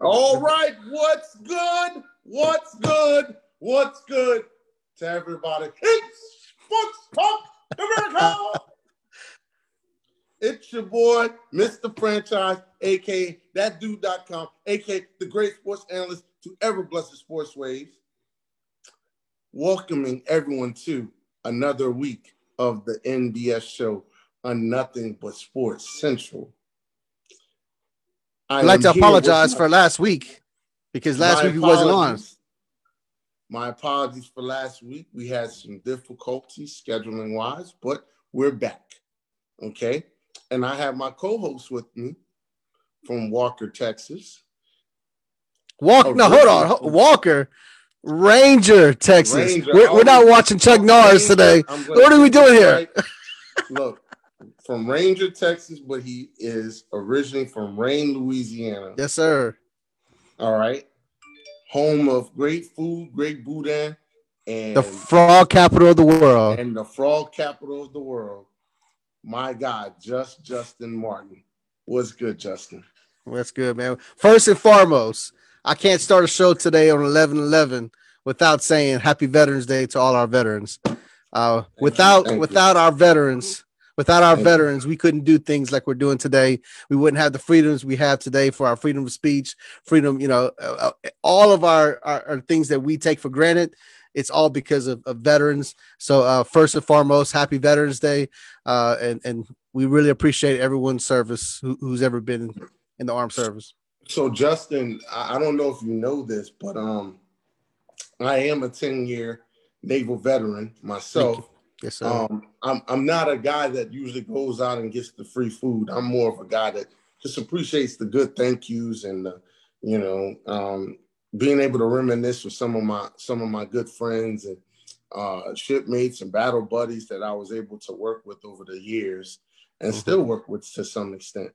All right, what's good? What's good? What's good to everybody? It's Sports Talk America. it's your boy, Mr. Franchise, aka that dude.com, aka the great sports analyst to ever bless the sports waves. Welcoming everyone to another week of the NBS show on Nothing But Sports Central. I I'd like to apologize for last week because last My week he wasn't on. My apologies for last week. We had some difficulties scheduling wise, but we're back. Okay. And I have my co host with me from Walker, Texas. Walker, Oh, no, hold on, Ho- Walker, Ranger, Texas. Ranger, we're, we're oh, not oh, watching Chuck Norris Ranger- today. What are we doing here? right. Look, from Ranger, Texas, but he is originally from Rayne, Louisiana. Yes, sir. All right. Home of great food, great boudin, and The frog capital of the world. and the frog capital of the world. My God, just Justin Martin. What's good, Justin? That's good, man. First and foremost, I can't start a show today on 11 11 without saying Happy Veterans Day to all our veterans. Uh, you, without you. without our veterans, without our veterans, we couldn't do things like we're doing today. We wouldn't have the freedoms we have today for our freedom of speech, freedom. You know, uh, uh, all of our, our, our things that we take for granted. It's all because of, of veterans. So uh, first and foremost, Happy Veterans Day, uh, and and we really appreciate everyone's service who, who's ever been in the armed service. So, Justin, I I don't know if you know this, but um, I am a 10 year naval veteran myself. Yes, sir. Um, I'm I'm not a guy that usually goes out and gets the free food. I'm more of a guy that just appreciates the good thank yous and the, you know, um, being able to reminisce with some of my some of my good friends and uh, shipmates and battle buddies that I was able to work with over the years and Mhm. still work with to some extent.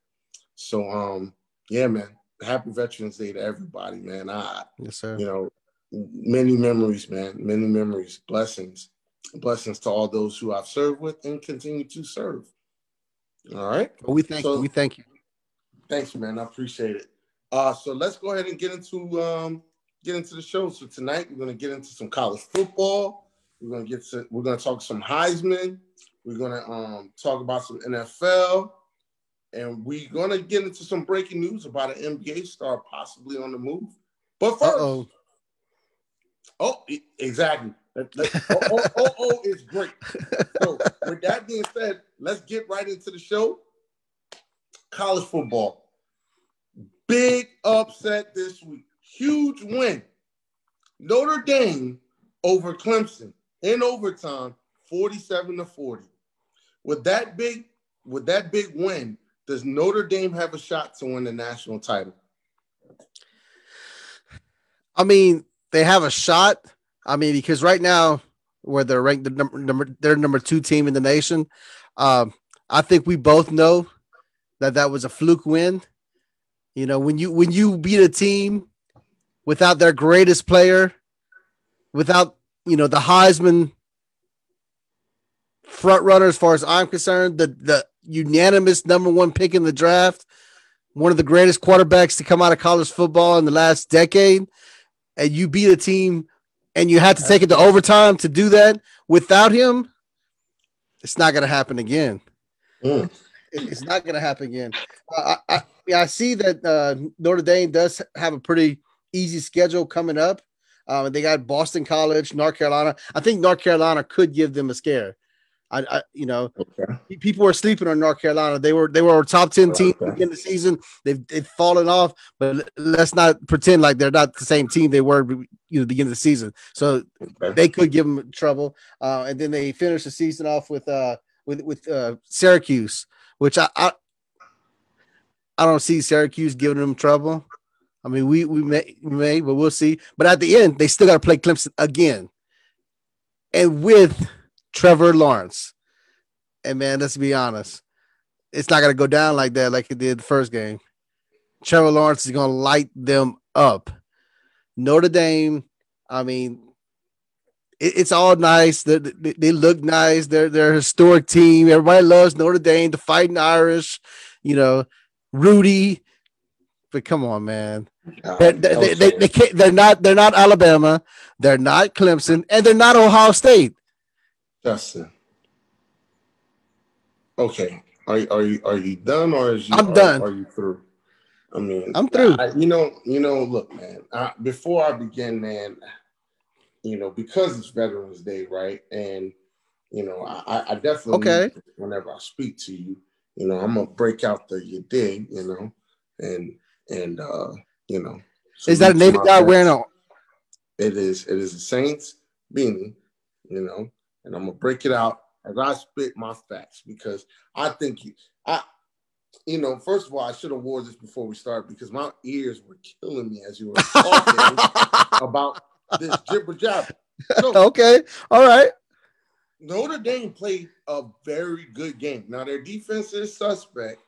So um, yeah, man. Happy Veterans Day to everybody, man. I yes, sir. you know, many memories, man, many memories, blessings, blessings to all those who I've served with and continue to serve. All right. But we thank So- you. We thank you. Thanks, man. I appreciate it. Uh, so let's go ahead and get into um, get into the show. So tonight we're gonna get into some college football. We're gonna get to we're gonna talk some Heisman. We're gonna um, talk about some NFL, and we're gonna get into some breaking news about an NBA star possibly on the move. But 1st Uh-oh. Oh, exactly. Oh, oh, oh, oh, is great. So, with that being said, let's get right into the show. College football. Big upset this week. Huge win. Notre Dame over Clemson in overtime, 47 to 40. With that big, with that big win, does Notre Dame have a shot to win the national title? I mean, they have a shot. I mean, because right now, where they're ranked, the number, number they're number two team in the nation. Um, I think we both know that that was a fluke win. You know, when you when you beat a team without their greatest player, without you know the Heisman front runner, as far as I'm concerned, the the unanimous number one pick in the draft, one of the greatest quarterbacks to come out of college football in the last decade and you beat a team and you had to take it to overtime to do that without him, it's not going to happen again. Mm. It's not going to happen again. I, I, I see that uh, Notre Dame does have a pretty easy schedule coming up. Uh, they got Boston College, North Carolina. I think North Carolina could give them a scare. I, I you know, Okay. people were sleeping on North Carolina. They were they were a top ten team Okay. in the season. They've they've fallen off, but let's not pretend like they're not the same team they were you know beginning of the season. So Okay. they could give them trouble. Uh, and then they finished the season off with uh with with uh, Syracuse, which I, I I don't see Syracuse giving them trouble. I mean, we we may we may, but we'll see. But at the end, they still got to play Clemson again, and with Trevor Lawrence. And man, let's be honest, it's not gonna go down like that, like it did the first game. Trevor Lawrence is gonna light them up. Notre Dame, I mean, it- it's all nice. They, they, they look nice. They're they're a historic team. Everybody loves Notre Dame, the Fighting Irish, you know, Rudy. But come on, man. They're, they, they, they can't, they're not they're not Alabama, they're not Clemson, and they're not Ohio State. Justin. Okay. Are you are you are you done or is you I'm are, done. Are you through? I mean, I'm through. I, you know, you know. Look, man. I, before I begin, man, you know, because it's Veterans Day, right? And you know, I, I definitely Okay. whenever I speak to you, you know, I'm gonna break out the you dig, you know, and and uh, you know, Is that a Navy guy wearing a It is. It is a Saints beanie, you know, and I'm gonna break it out as I spit my facts because I think you, I, you know, first of all, I should have wore this before we started because my ears were killing me as you were talking about this jibber jabber. So okay, all right. Notre Dame played a very good game. Now their defense is suspect,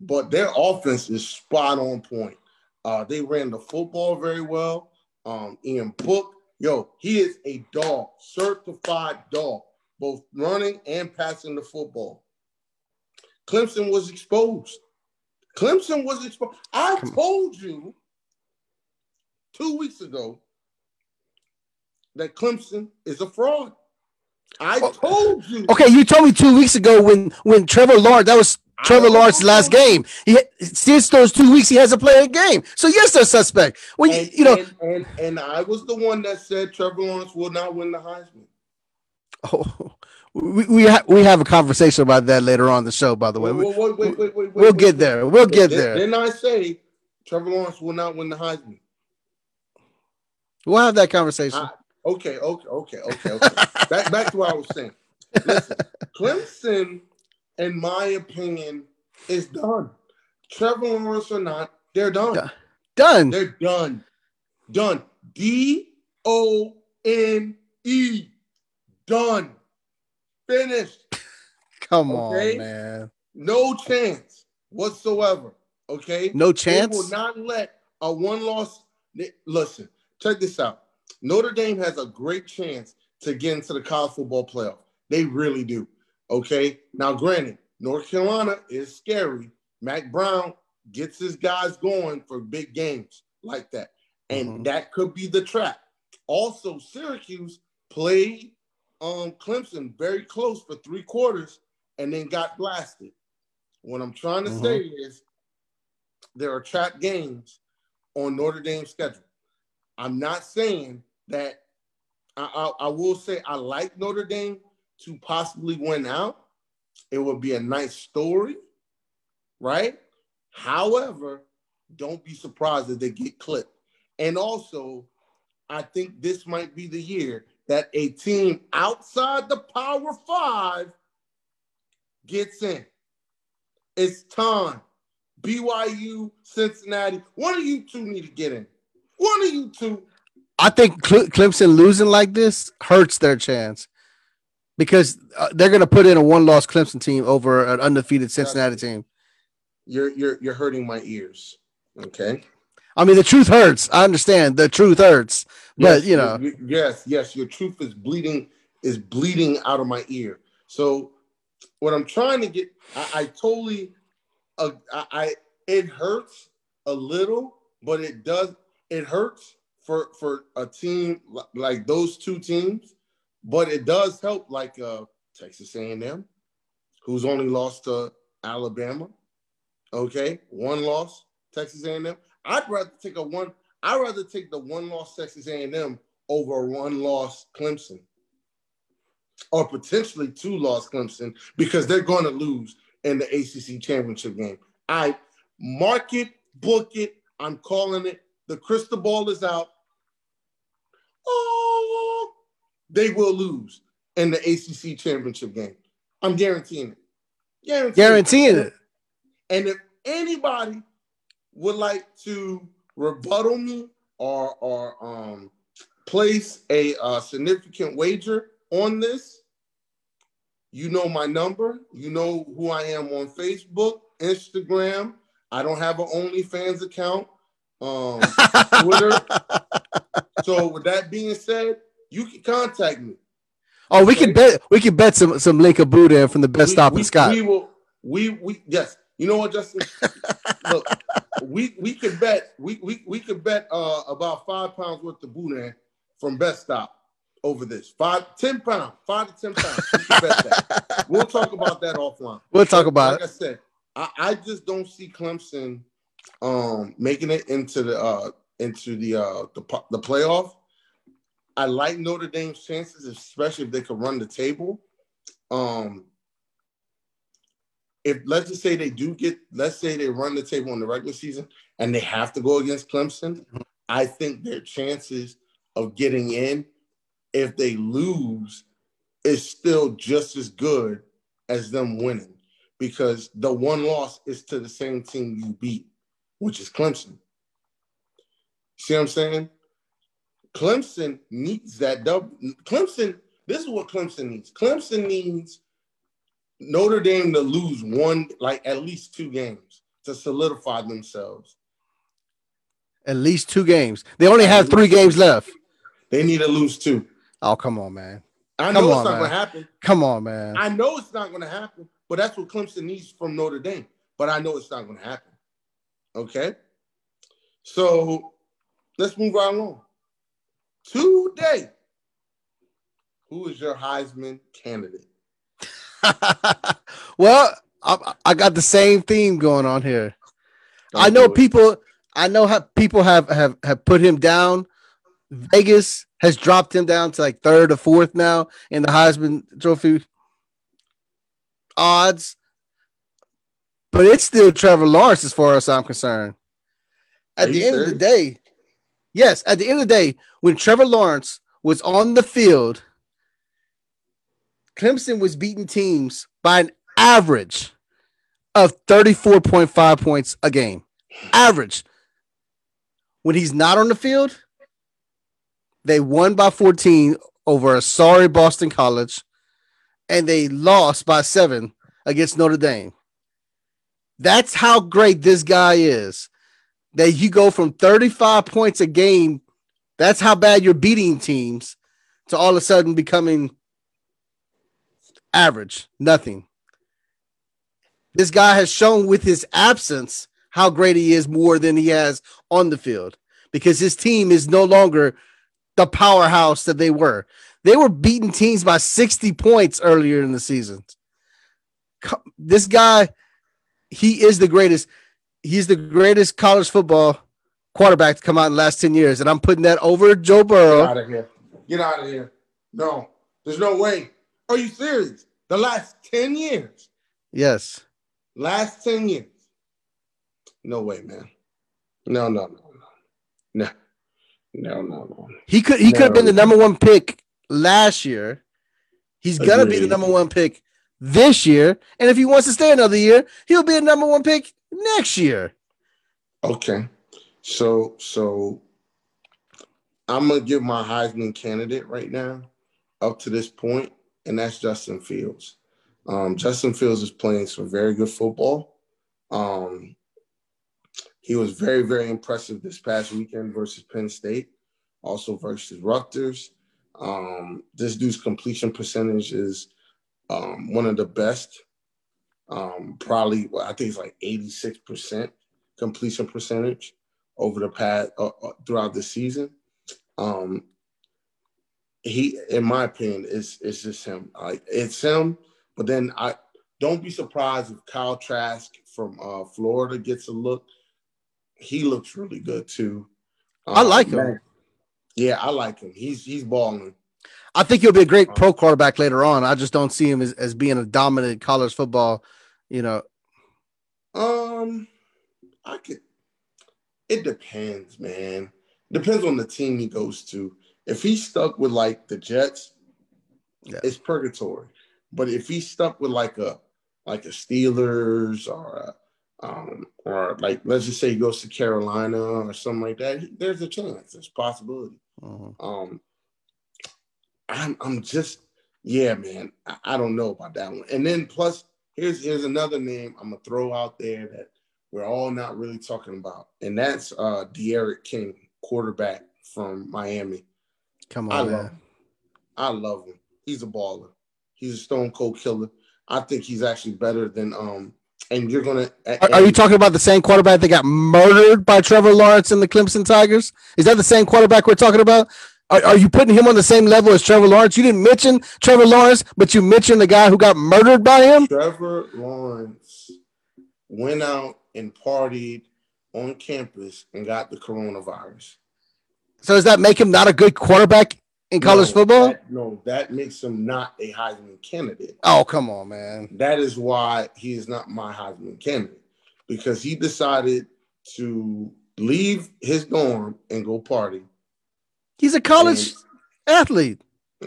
but their offense is spot on point. Uh, they ran the football very well. Um, Ian Book, yo, he is a dog, certified dog, both running and passing the football. Clemson was exposed. Clemson was exposed. I told you two weeks ago that Clemson is a fraud. I told you. Okay, you told me two weeks ago when when Trevor Lawrence that was Trevor I Lawrence's last game. He since those two weeks he hasn't played a game. So yes, they're suspect. When you, And, you know, and, and and I was the one that said Trevor Lawrence will not win the Heisman. oh, we we, ha- we have a conversation about that later on the show. By the way, Wait, wait, wait, wait, wait, wait, we'll wait, get wait. there. We'll get Did- there. Didn't I say Trevor Lawrence will not win the Heisman? We'll have that conversation. I- Okay, okay, okay, okay, okay. back back to what I was saying. Listen, Clemson, in my opinion, is done. Trevor Lawrence or not, they're done. Done. Done. They're done. Done. D O N E. Done. Finished. Come Okay. on, man. No chance whatsoever. Okay. No They chance. will not let a one loss. Listen, check this out. Notre Dame has a great chance to get into the college football playoff. They really do. Okay. Now, granted, North Carolina is scary. Mack Brown gets his guys going for big games like that. And Mhm. that could be the trap. Also, Syracuse played um, Clemson very close for three quarters and then got blasted. What I'm trying to Mhm. say is there are trap games on Notre Dame's schedule. I'm not saying that I, I, I will say I like Notre Dame to possibly win out. It would be a nice story, right? However, don't be surprised if they get clipped. And also, I think this might be the year that a team outside the Power Five gets in. It's time. BYU, Cincinnati, one of you two need to get in. One of you two. I think Clemson losing like this hurts their chance because uh, they're going to put in a one-loss Clemson team over an undefeated Cincinnati team. You're you're you're hurting my ears. Okay. I mean, the truth hurts. I understand the truth hurts, but you know, yes, yes, your truth is bleeding is bleeding out of my ear. So, what I'm trying to get, I, I totally, uh, I, I it hurts a little, but it does it hurts for for a team like those two teams, but it does help like uh Texas A&M, who's only lost to Alabama. Okay, one loss, Texas A&M. I'd rather take a one. I'd rather take the one loss Texas A&M over one loss Clemson, or potentially two loss Clemson because they're going to lose in the ACC championship game. I mark it, book it. I'm calling it. The crystal ball is out. Oh, they will lose in the ACC championship game. I'm guaranteeing it. Guaranteeing, guaranteeing it. and if anybody would like to rebuttal me or or um, place a uh, significant wager on this, you know my number. You know who I am on Facebook, Instagram. I don't have an OnlyFans account. Um, Twitter. so with that being said, you can contact me. Oh, we can bet. We can bet some some Link of Buddha from the best we, stop we, in Scott. We will. We we yes. You know what, Justin? Look, we we could bet we we we could bet uh about five pounds worth of boudin from Best Stop over this. Five, ten pounds, five to ten pounds. We can bet that. We'll talk about that offline. We'll talk about like it. Like I said, I, I just don't see Clemson um making it into the uh into the uh the the playoff. I like Notre Dame's chances, especially if they could run the table. Um if let's just say they do get, let's say they run the table in the regular season and they have to go against Clemson, I think their chances of getting in, if they lose, is still just as good as them winning because the one loss is to the same team you beat, which is Clemson. See what I'm saying? Clemson needs that double. Clemson, this is what Clemson needs. Clemson needs Notre Dame to lose one, like at least two games to solidify themselves. At least two games. They only have three games left. They need to lose two. Oh, come on, man. I Come know on, it's not man. going to happen. Come on, man. I know it's not going to happen, but that's what Clemson needs from Notre Dame. But I know it's not going to happen. Okay? So let's move right along. Today, who is your Heisman candidate? well, I, I got the same theme going on here. I Don't know people. I know how people have have have put him down. Vegas has dropped him down to like third or fourth now in the Heisman Trophy odds, but it's still Trevor Lawrence as far as I'm concerned. At the you end of the day, yes. At the end of the day, when Trevor Lawrence was on the field, Clemson was beating teams by an average of 34.5 points a game. Average. When he's not on the field, they won by 14 over a sorry Boston College, and they lost by seven against Notre Dame. That's how great this guy is. That you go from 35 points a game, that's how bad you're beating teams, to all of a sudden becoming average, nothing. This guy has shown with his absence how great he is more than he has on the field because his team is no longer the powerhouse that they were. They were beating teams by 60 points earlier in the season. This guy, he is the greatest. He's the greatest college football quarterback to come out in the last 10 years. And I'm putting that over Joe Burrow. Get out of here. Get out of here. No, there's no way. Are you serious? The last 10 years. Yes. Last 10 years. No way, man. No, no, no, no. No, no, no, no. He could he could have been the number one pick last year. He's gonna be the number one pick this year. And if he wants to stay another year, he'll be a number one pick next year. Okay. So, so I'm to give my Heisman candidate right now up to this point, and that's Justin Fields. Um, Justin Fields is playing some very good football. Um, he was very, very impressive this past weekend versus Penn State, also versus Rutgers. Um, this dude's completion percentage is um, one of the best. Um, probably, well, I think it's like 86% completion percentage over the past uh, uh, throughout the season. Um, he, in my opinion, is it's just him. Like it's him. But then I don't be surprised if Kyle Trask from uh, Florida gets a look. He looks really good too. I Um, like him. Yeah, I like him. He's he's balling. I think he'll be a great pro quarterback later on. I just don't see him as, as being a dominant college football, you know. Um, I could. It depends, man. Depends on the team he goes to. If he's stuck with like the Jets, Yeah. it's purgatory. But if he's stuck with like a like a Steelers or a, um or like let's just say he goes to Carolina or something like that, there's a chance. There's a possibility. Mhm. Um, I'm I'm just yeah, man. I, I don't know about that one. And then plus, here's here's another name I'm gonna throw out there that we're all not really talking about, and that's uh D'Eriq King, quarterback from Miami. Come I on, love him. I love him. He's a baller. He's a stone cold killer. I think he's actually better than um and you're gonna. Are, are, you talking about the same quarterback that got murdered by Trevor Lawrence and the Clemson Tigers? Is that the same quarterback we're talking about? Are, are you putting him on the same level as Trevor Lawrence? You didn't mention Trevor Lawrence, but you mentioned the guy who got murdered by him. Trevor Lawrence went out and partied on campus and got the coronavirus. So does that make him not a good quarterback in college no, football? That, no, that makes him not a Heisman candidate. Oh, come on, man. That is why he is not my Heisman candidate because he decided to leave his dorm and go party. He's a college and, athlete.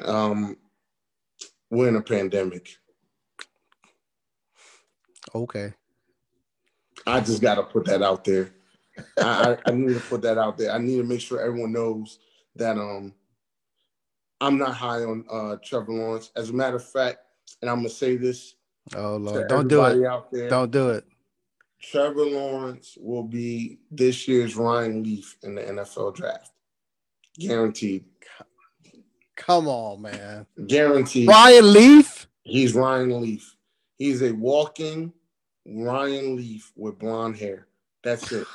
Um, we're in a pandemic. Okay. I just got to put that out there. I, I, need to put that out there. I need to make sure everyone knows that um I'm not high on uh Trevor Lawrence. As a matter of fact, and I'm gonna say this. Oh Lord, don't do it. Out there, don't do it. Trevor Lawrence will be this year's Ryan Leaf in the NFL draft. Guaranteed. Come on, man. Guaranteed. Ryan Leaf? He's Ryan Leaf. He's a walking Ryan Leaf with blonde hair. That's it.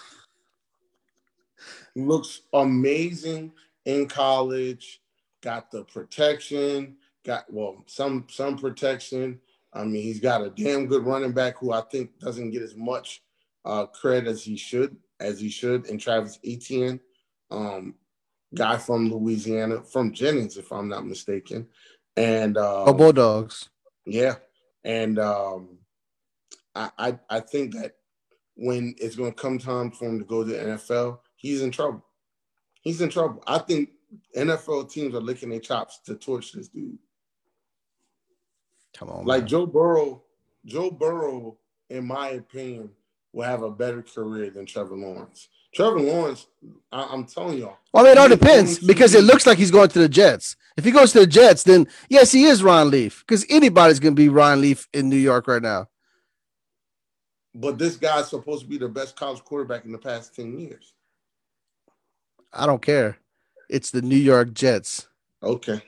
Looks amazing in college. Got the protection. Got well some some protection. I mean, he's got a damn good running back who I think doesn't get as much uh, credit as he should as he should. And Travis Etienne, um, guy from Louisiana, from Jennings, if I'm not mistaken. And um, oh, Bulldogs. Yeah, and um, I, I I think that when it's going to come time for him to go to the NFL, he's in trouble. He's in trouble. I think NFL teams are licking their chops to torch this dude. Come on, like man. Joe Burrow. Joe Burrow, in my opinion, will have a better career than Trevor Lawrence. Trevor Lawrence, I, am telling y'all. Well, I mean, it all depends because it looks like he's going to the Jets. If he goes to the Jets, then yes, he is Ron Leaf because anybody's going to be Ron Leaf in New York right now. But this guy's supposed to be the best college quarterback in the past 10 years. I don't care. It's the New York Jets. Okay.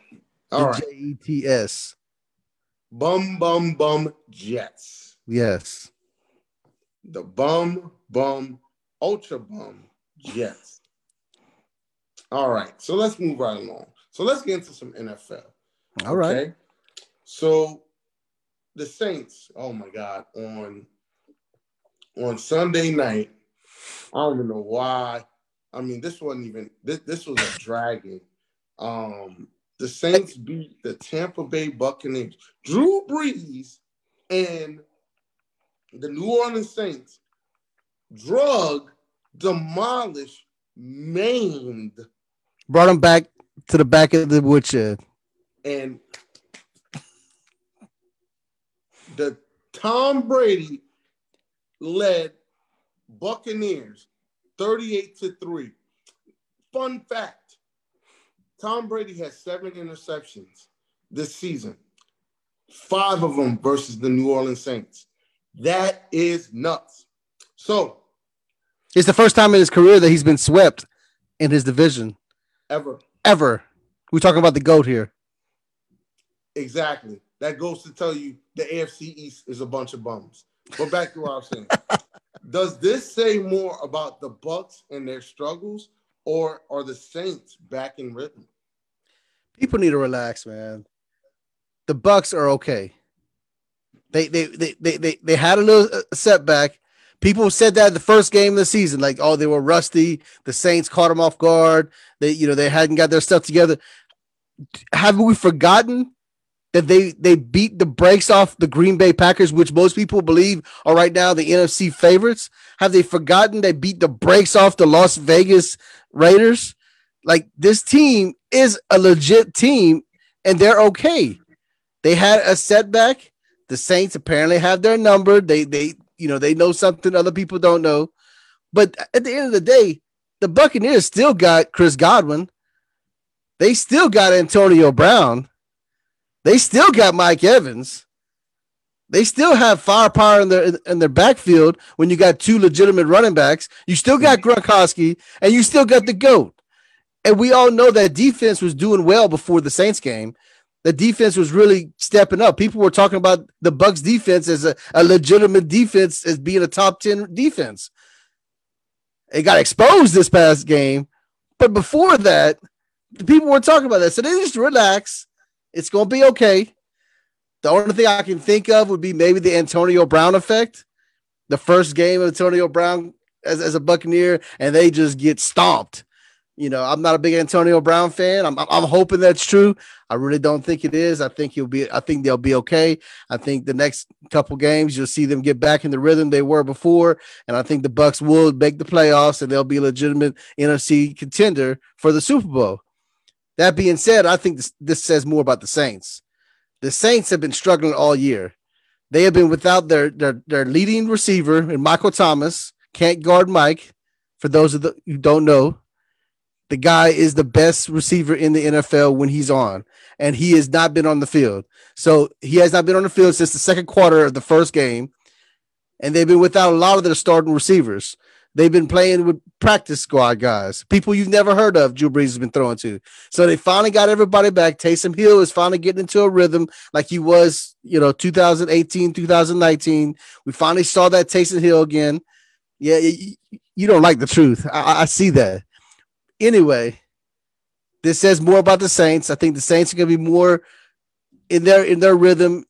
All right. J E T S. Bum, bum, bum Jets. Yes. The bum, bum Ultra Bum Jets. All right, so let's move right along. So let's get into some NFL. All right. Okay? So the Saints, oh my God, on on Sunday night, I don't even know why. I mean, this wasn't even this, this was a dragon. Um, the Saints beat the Tampa Bay Buccaneers. Drew Brees and the New Orleans Saints drug, demolished, maimed. Brought him back to the back of the woodshed. And the Tom Brady led Buccaneers 38 to 3. Fun fact Tom Brady has seven interceptions this season, five of them versus the New Orleans Saints. That is nuts. So it's the first time in his career that he's been swept in his division. Ever. Ever. We're talking about the GOAT here. Exactly. That goes to tell you the AFC East is a bunch of bums. But back to what I was saying. Does this say more about the Bucks and their struggles, or are the Saints back in rhythm? People need to relax, man. The Bucks are okay. They they they they they, they had a little setback. People said that the first game of the season, like, oh, they were rusty. The Saints caught them off guard. They, you know, they hadn't got their stuff together. Have we forgotten that they they beat the brakes off the Green Bay Packers, which most people believe are right now the NFC favorites? Have they forgotten they beat the brakes off the Las Vegas Raiders? Like this team is a legit team, and they're okay. They had a setback. The Saints apparently have their number. They they you know, they know something other people don't know. But at the end of the day, the Buccaneers still got Chris Godwin. They still got Antonio Brown. They still got Mike Evans. They still have firepower in their in their backfield when you got two legitimate running backs. You still got Gronkowski, and you still got the goat. And we all know that defense was doing well before the Saints game. The defense was really stepping up. People were talking about the Bucks defense as a, a legitimate defense as being a top 10 defense. It got exposed this past game, but before that, the people were talking about that. So they just relax. It's gonna be okay. The only thing I can think of would be maybe the Antonio Brown effect. The first game of Antonio Brown as, as a Buccaneer, and they just get stomped. You know, I'm not a big Antonio Brown fan. I'm, I'm hoping that's true. I really don't think it is. I think he'll be. I think they'll be okay. I think the next couple games you'll see them get back in the rhythm they were before, and I think the Bucks will make the playoffs and they'll be a legitimate NFC contender for the Super Bowl. That being said, I think this, this says more about the Saints. The Saints have been struggling all year. They have been without their their, their leading receiver and Michael Thomas can't guard Mike. For those of the who don't know, the guy is the best receiver in the NFL when he's on, and he has not been on the field. So he has not been on the field since the second quarter of the first game, and they've been without a lot of their starting receivers. They've been playing with practice squad guys, people you've never heard of. Drew Brees has been throwing to. So they finally got everybody back. Taysom Hill is finally getting into a rhythm like he was, you know, 2018, 2019. We finally saw that Taysom Hill again. Yeah, you, don't like the truth. I, I see that anyway, this says more about the Saints. I think the Saints are going to be more in their in their rhythm,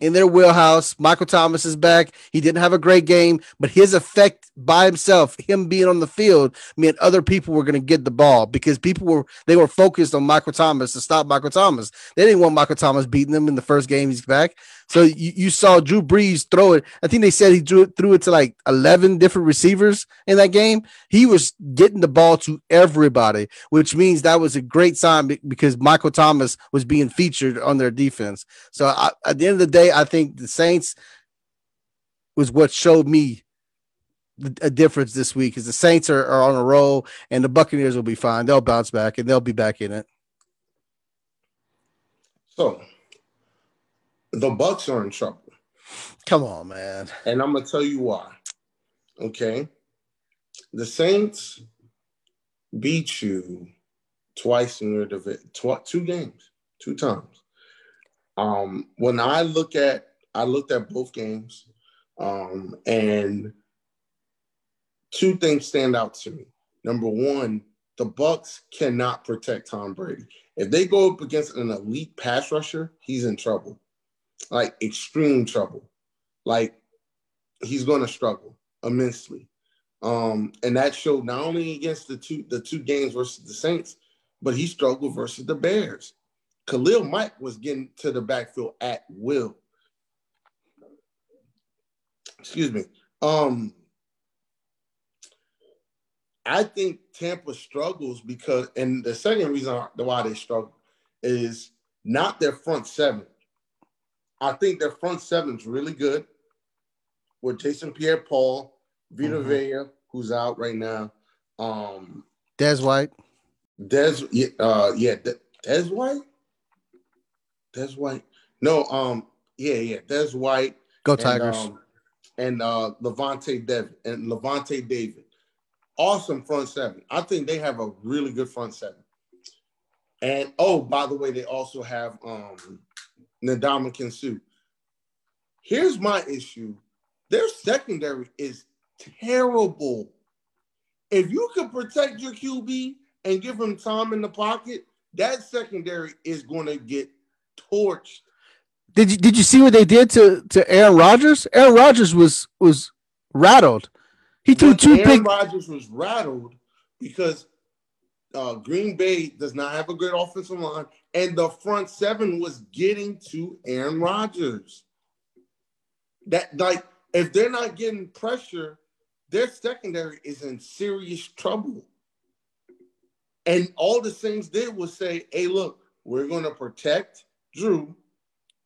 in their wheelhouse. Michael Thomas is back. He didn't have a great game, but his effect by himself, him being on the field, meant other people were going to get the ball because people were they were focused on Michael Thomas to stop Michael Thomas. They didn't want Michael Thomas beating them in the first game he's back. So you, you saw Drew Brees throw it. I think they said he drew it threw it to like 11 different receivers in that game. He was getting the ball to everybody, which means that was a great sign because Michael Thomas was being featured on their defense. So I, at the end of the day, I think the Saints was what showed me a difference this week because the Saints are, are on a roll and the Buccaneers will be fine. They'll bounce back and they'll be back in it. So the Bucks are in trouble. Come on, man. And I'm gonna tell you why. Okay. The Saints beat you twice in your division, tw- two games, two times. Um, when I look at, I looked at both games, um, and two things stand out to me. Number one, the Bucks cannot protect Tom Brady. If they go up against an elite pass rusher, he's in trouble like extreme trouble. Like he's going to struggle immensely. Um, and that showed not only against the two the two games versus the Saints, but he struggled versus the Bears. Khalil Mack was getting to the backfield at will. Excuse me. Um, I think Tampa struggles because, and the second reason why they struggle is not their front seven. I think their front seven's really good with Jason Pierre Paul, Vita mm-hmm. Vea, who's out right now. Um Des White. Des uh yeah, Des White? Des White. No, um, yeah, yeah, Des White. Go Tigers. And, um, and uh Lavonte David and Lavonte David. Awesome front seven. I think they have a really good front seven. And oh, by the way, they also have um Ndamukong Suh. Here's my issue. Their secondary is terrible. If you can protect your QB and give him time in the pocket, that secondary is going to get torched. Did you did you see what they did to to Aaron Rodgers? Aaron Rodgers was was rattled. He threw two Aaron big. Rodgers was rattled because uh, Green Bay does not have a good offensive line, and the front seven was getting to Aaron Rodgers. That like if they're not getting pressure, their secondary is in serious trouble. And all the Saints did was say, "Hey, look, we're going to protect Drew.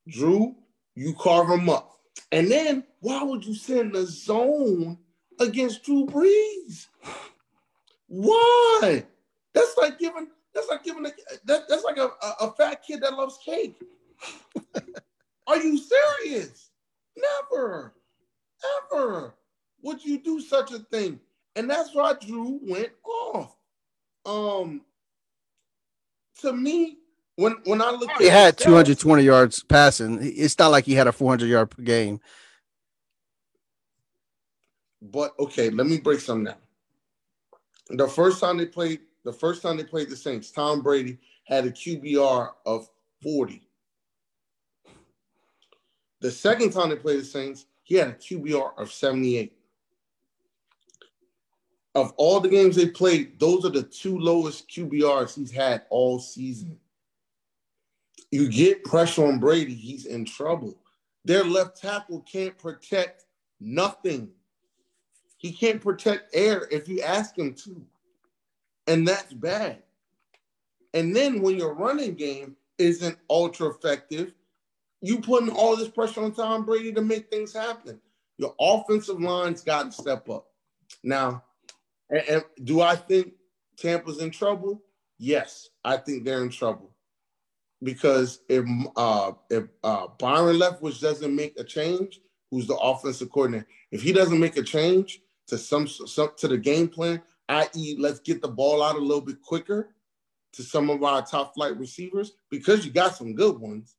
Drew, you carve him up." And then why would you send the zone against Drew Brees? Why? That's like giving. That's like giving. A, that, that's like a, a, a fat kid that loves cake. Are you serious? Never, ever would you do such a thing. And that's why Drew went off. Um, to me, when when I look, he had 220 yards passing. It's not like he had a 400 yard per game. But okay, let me break some down. The first time they played, the first time they played the Saints, Tom Brady had a QBR of 40. The second time they played the Saints, he had a QBR of 78. Of all the games they played, those are the two lowest QBRs he's had all season. You get pressure on Brady, he's in trouble. Their left tackle can't protect nothing. He can't protect air if you ask him to. And that's bad. And then when your running game isn't ultra effective, you putting all this pressure on Tom Brady to make things happen. Your offensive line's got to step up. Now, and, and do I think Tampa's in trouble? Yes, I think they're in trouble because if uh, if uh, Byron Leftwich doesn't make a change, who's the offensive coordinator, if he doesn't make a change, to some, some to the game plan, i.e., let's get the ball out a little bit quicker to some of our top flight receivers because you got some good ones,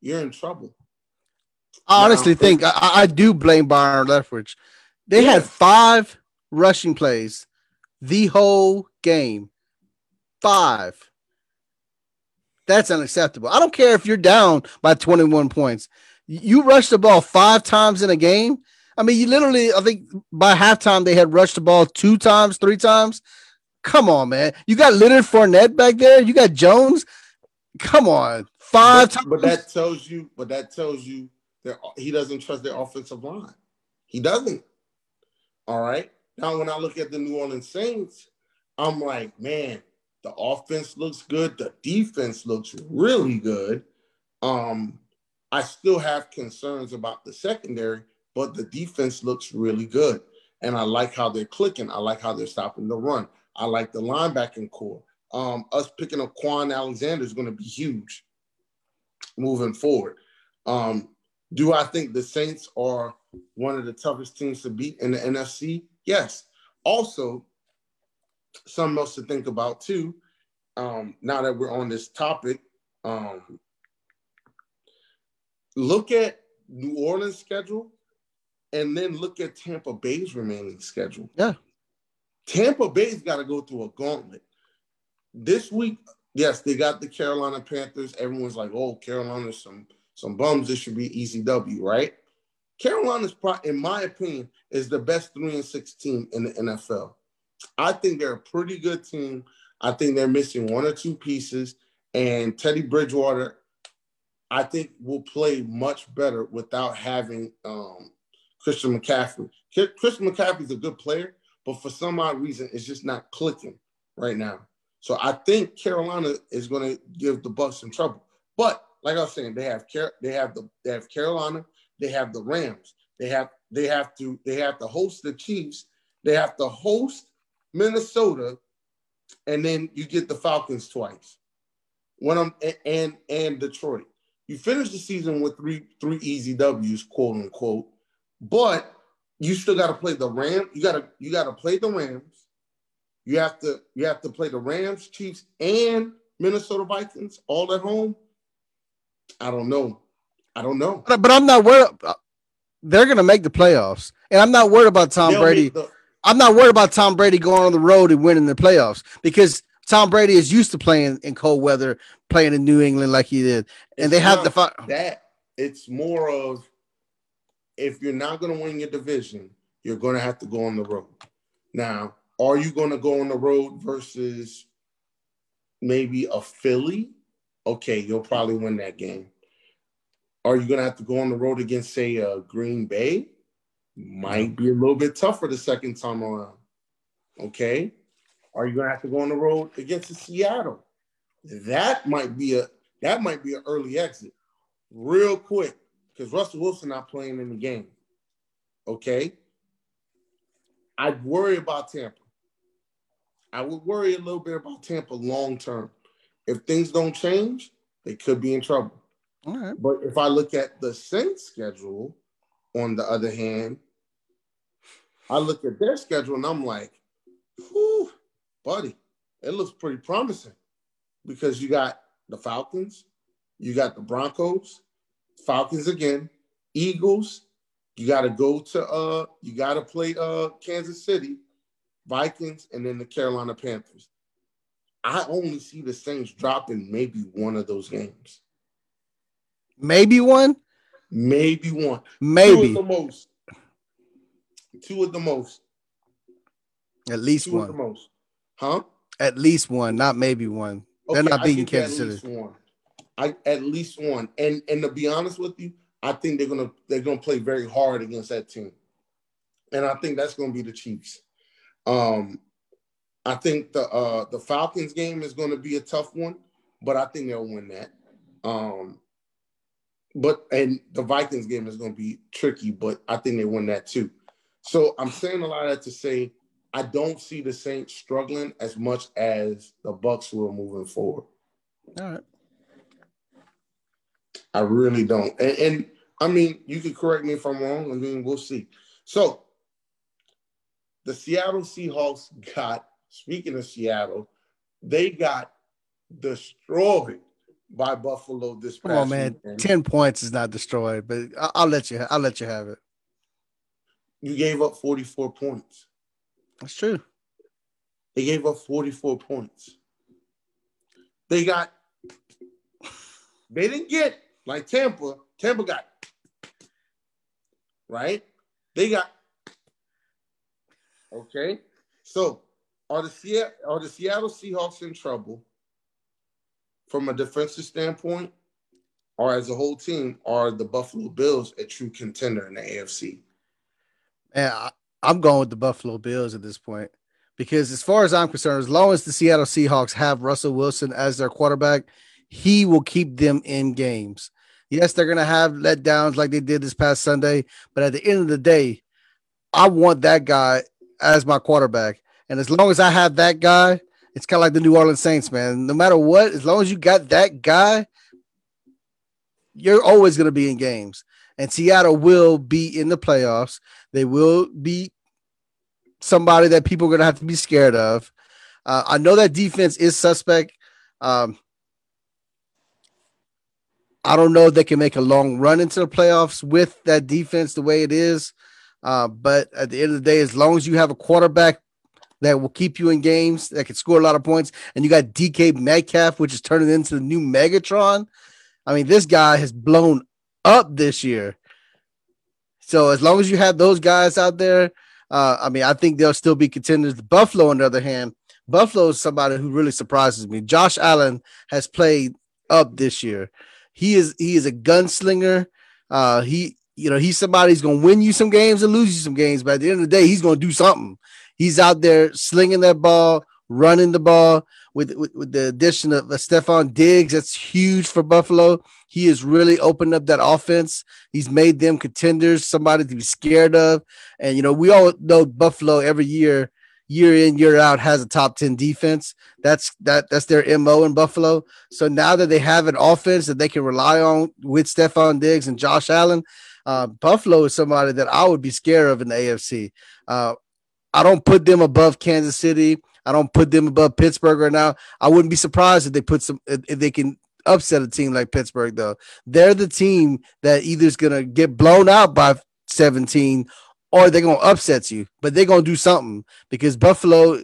you're in trouble. I honestly now, think I, I, do blame Byron Leftwich. They yeah. had five rushing plays the whole game. Five. That's unacceptable. I don't care if you're down by 21 points. You rush the ball five times in a game. I mean, you literally, I think by halftime they had rushed the ball two times, three times. Come on, man. You got Leonard Fournette back there. You got Jones. Come on, five but, times. But that tells you. But that tells you that he doesn't trust their offensive line. He doesn't. All right. Now, when I look at the New Orleans Saints, I'm like, man, the offense looks good. The defense looks really good. Um, I still have concerns about the secondary but the defense looks really good. And I like how they're clicking. I like how they're stopping the run. I like the linebacking core. Um, us picking up Kwon Alexander is going to be huge moving forward. Um, do I think the Saints are one of the toughest teams to beat in the NFC? Yes. Also, something else to think about too. Um, now that we're on this topic, um, look at New Orleans' schedule and then look at Tampa Bay's remaining schedule. Yeah. Tampa Bay's got to go through a gauntlet. This week, yes, they got the Carolina Panthers. Everyone's like, oh, Carolina's some some bums. This should be easy W, right? Carolina's, probably, in my opinion, is the best three and six team in the NFL. I think they're a pretty good team. I think they're missing one or two pieces, and Teddy Bridgewater, I think, will play much better without having um, Christian McCaffrey. Christian McCaffrey's a good player, but for some odd reason, it's just not clicking right now. So I think Carolina is going to give the Bucks some trouble. But like I was saying, they have Car- they have the they have Carolina, they have the Rams, they have they have to they have to host the Chiefs, they have to host Minnesota, and then you get the Falcons twice. When I'm and and Detroit. You finish the season with three three easy W's, quote unquote. But you still got to play the Ram. You got to you got to play the Rams. You have to you have to play the Rams, Chiefs, and Minnesota Vikings all at home. I don't know. I don't know. But, but I'm not worried. Uh, they're going to make the playoffs, and I'm not worried about Tom They'll Brady. The, I'm not worried about Tom Brady going on the road and winning the playoffs because Tom Brady is used to playing in cold weather, playing in New England like he did, and they have the fi- that. It's more of if you're not going to win your division, you're going to have to go on the road. Now, are you going to go on the road versus maybe a Philly? Okay, you'll probably win that game. Are you going to have to go on the road against, say, a Green Bay? Might be a little bit tougher the second time around. Okay. Are you going to have to go on the road against Seattle? That might be a that might be an early exit. Real quick, because Russell Wilson not playing in the game. Okay. I'd worry about Tampa. I would worry a little bit about Tampa long term. If things don't change, they could be in trouble. All right. But if I look at the Saints schedule, on the other hand, I look at their schedule and I'm like, whew, buddy, it looks pretty promising because you got the Falcons, you got the Broncos, Falcons again, Eagles. You got to go to uh, you got to play uh Kansas City, Vikings, and then the Carolina Panthers. I only see the Saints dropping maybe one of those games. Maybe one. Maybe one. Maybe two the most. Two of the most. At least two one. Of the most. Huh? At least one, not maybe one. Okay, They're not beating Kansas City. One. I at least one. And and to be honest with you, I think they're gonna they're gonna play very hard against that team. And I think that's gonna be the Chiefs. Um I think the uh the Falcons game is gonna be a tough one, but I think they'll win that. Um but and the Vikings game is to be tricky, but I think they win that too. So I'm saying a lot of that to say I don't see the Saints struggling as much as the Bucs will moving forward. All right. I really don't. And, and I mean, you can correct me if I'm wrong. I mean, we'll see. So the Seattle Seahawks got, speaking of Seattle, they got destroyed by Buffalo this past Come on, man. Weekend. Ten points is not destroyed, but I'll let you. I'll let you have it. You gave up forty-four points. That's true. They gave up forty-four points. They got. They didn't get like Tampa. Tampa got. Right. They got. Okay. So are the Seattle are the Seattle Seahawks in trouble? from a defensive standpoint, or as a whole team, are the Buffalo Bills a true contender in the AFC? Yeah, I'm going with the Buffalo Bills at this point because, as far as I'm concerned, as long as the Seattle Seahawks have Russell Wilson as their quarterback, he will keep them in games. Yes, they're going to have letdowns like they did this past Sunday, but at the end of the day, I want that guy as my quarterback. And as long as I have that guy, it's kind of like the New Orleans Saints, man. No matter what, as long as you got that guy, you're always going to be in games. And Seattle will be in the playoffs. They will be somebody that people are going to have to be scared of. Uh, I know that defense is suspect. Um, I don't know if they can make a long run into the playoffs with that defense the way it is. Uh, but at the end of the day, as long as you have a quarterback that will keep you in games that can score a lot of points. And you got DK Metcalf, which is turning into the new Megatron. I mean, this guy has blown up this year. So as long as you have those guys out there, uh, I mean, I think they'll still be contenders. Buffalo, on the other hand, Buffalo is somebody who really surprises me. Josh Allen has played up this year. He is he is a gunslinger. Uh, he you know he's somebody who's gonna win you some games and lose you some games, but at the end of the day, he's gonna do something. He's out there slinging that ball, running the ball. With, with, with the addition of uh, Stefon Diggs, that's huge for Buffalo. He has really opened up that offense. He's made them contenders, somebody to be scared of. And you know, we all know Buffalo every year, year in, year out, has a top 10 defense. That's that that's their MO in Buffalo. So now that they have an offense that they can rely on with Stefon Diggs and Josh Allen, uh, Buffalo is somebody that I would be scared of in the AFC. Uh, I don't put them above Kansas City. I don't put them above Pittsburgh right now. I wouldn't be surprised if they put some if they can upset a team like Pittsburgh though. They're the team that either is gonna get blown out by 17 or they're gonna upset you, but they're gonna do something because Buffalo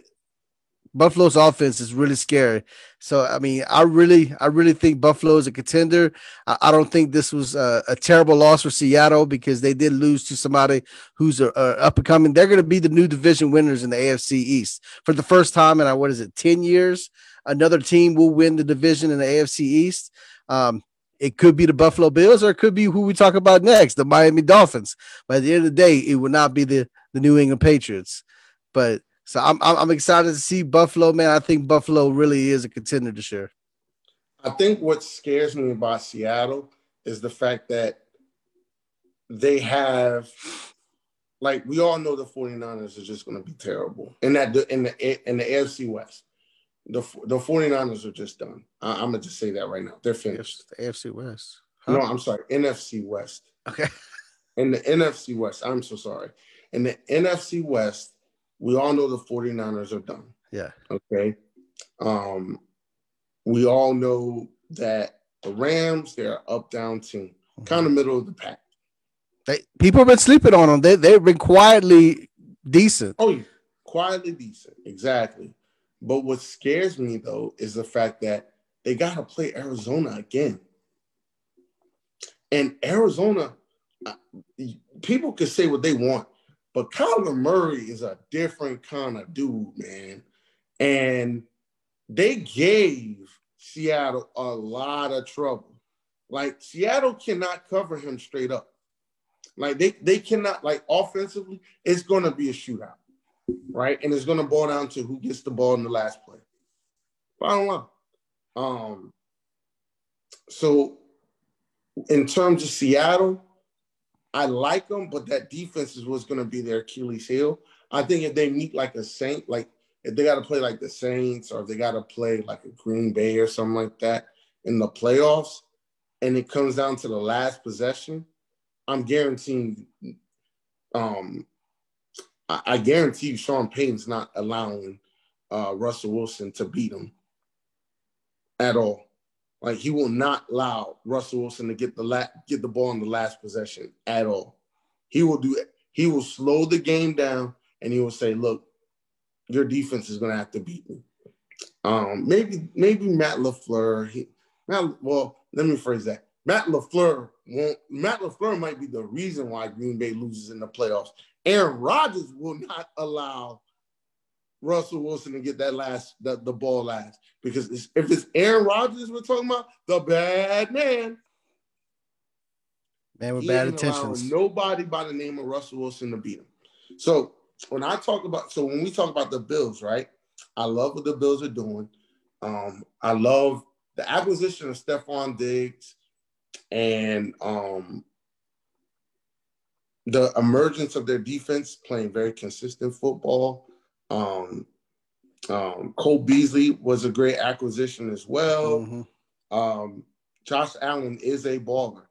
Buffalo's offense is really scary. So I mean, I really, I really think Buffalo is a contender. I, I don't think this was a, a, terrible loss for Seattle because they did lose to somebody who's a, a up and coming. They're going to be the new division winners in the AFC East for the first time in uh, what is it, ten years? Another team will win the division in the AFC East. Um, it could be the Buffalo Bills or it could be who we talk about next, the Miami Dolphins. But at the end of the day, it will not be the the New England Patriots. But so I'm I'm excited to see Buffalo, man. I think Buffalo really is a contender this year. I think what scares me about Seattle is the fact that they have like we all know the 49ers are just going to be terrible. In that in the in the AFC West. The the 49ers are just done. I, am gonna just say that right now. They're finished. The AFC West. Huh? No, I'm sorry. NFC West. Okay. In the NFC West. I'm so sorry. In the NFC West, we all know the 49ers are done. Yeah. Okay. Um, we all know that the Rams, they're up down team, kind of middle of the pack. They, people have been sleeping on them. They they've been quietly decent. Oh, yeah. quietly decent, exactly. But what scares me though is the fact that they got to play Arizona again. And Arizona, people can say what they want, but Kyler Murray is a different kind of dude, man. And they gave Seattle a lot of trouble. Like Seattle cannot cover him straight up. Like they they cannot like offensively, it's gonna be a shootout, right? And it's gonna boil down to who gets the ball in the last play. Bottom line. Um so in terms of Seattle, I like them, but that defense is what's gonna be their Achilles heel. I think if they meet like a Saint, like if they got to play like the Saints or if they got to play like a Green Bay or something like that in the playoffs, and it comes down to the last possession, I'm guaranteeing. Um, I, I guarantee you, Sean Payton's not allowing uh, Russell Wilson to beat him at all. Like he will not allow Russell Wilson to get the la- get the ball in the last possession at all. He will do it. He will slow the game down and he will say, "Look, your defense is going to have to beat me." Um, maybe maybe Matt Lafleur. He, Matt, well, let me phrase that. Matt Lafleur won't. Matt Lafleur might be the reason why Green Bay loses in the playoffs. Aaron Rodgers will not allow Russell Wilson to get that last the, the ball last because it's, if it's Aaron Rodgers we're talking about, the bad man. Man with bad intentions. Nobody by the name of Russell Wilson to beat him. So when I talk about, so when we talk about the Bills, right? I love what the Bills are doing. Um, I love the acquisition of Stefon Diggs and um, the emergence of their defense playing very consistent football. Um, um, Cole Beasley was a great acquisition as well. Mm-hmm. Um, Josh Allen is a baller.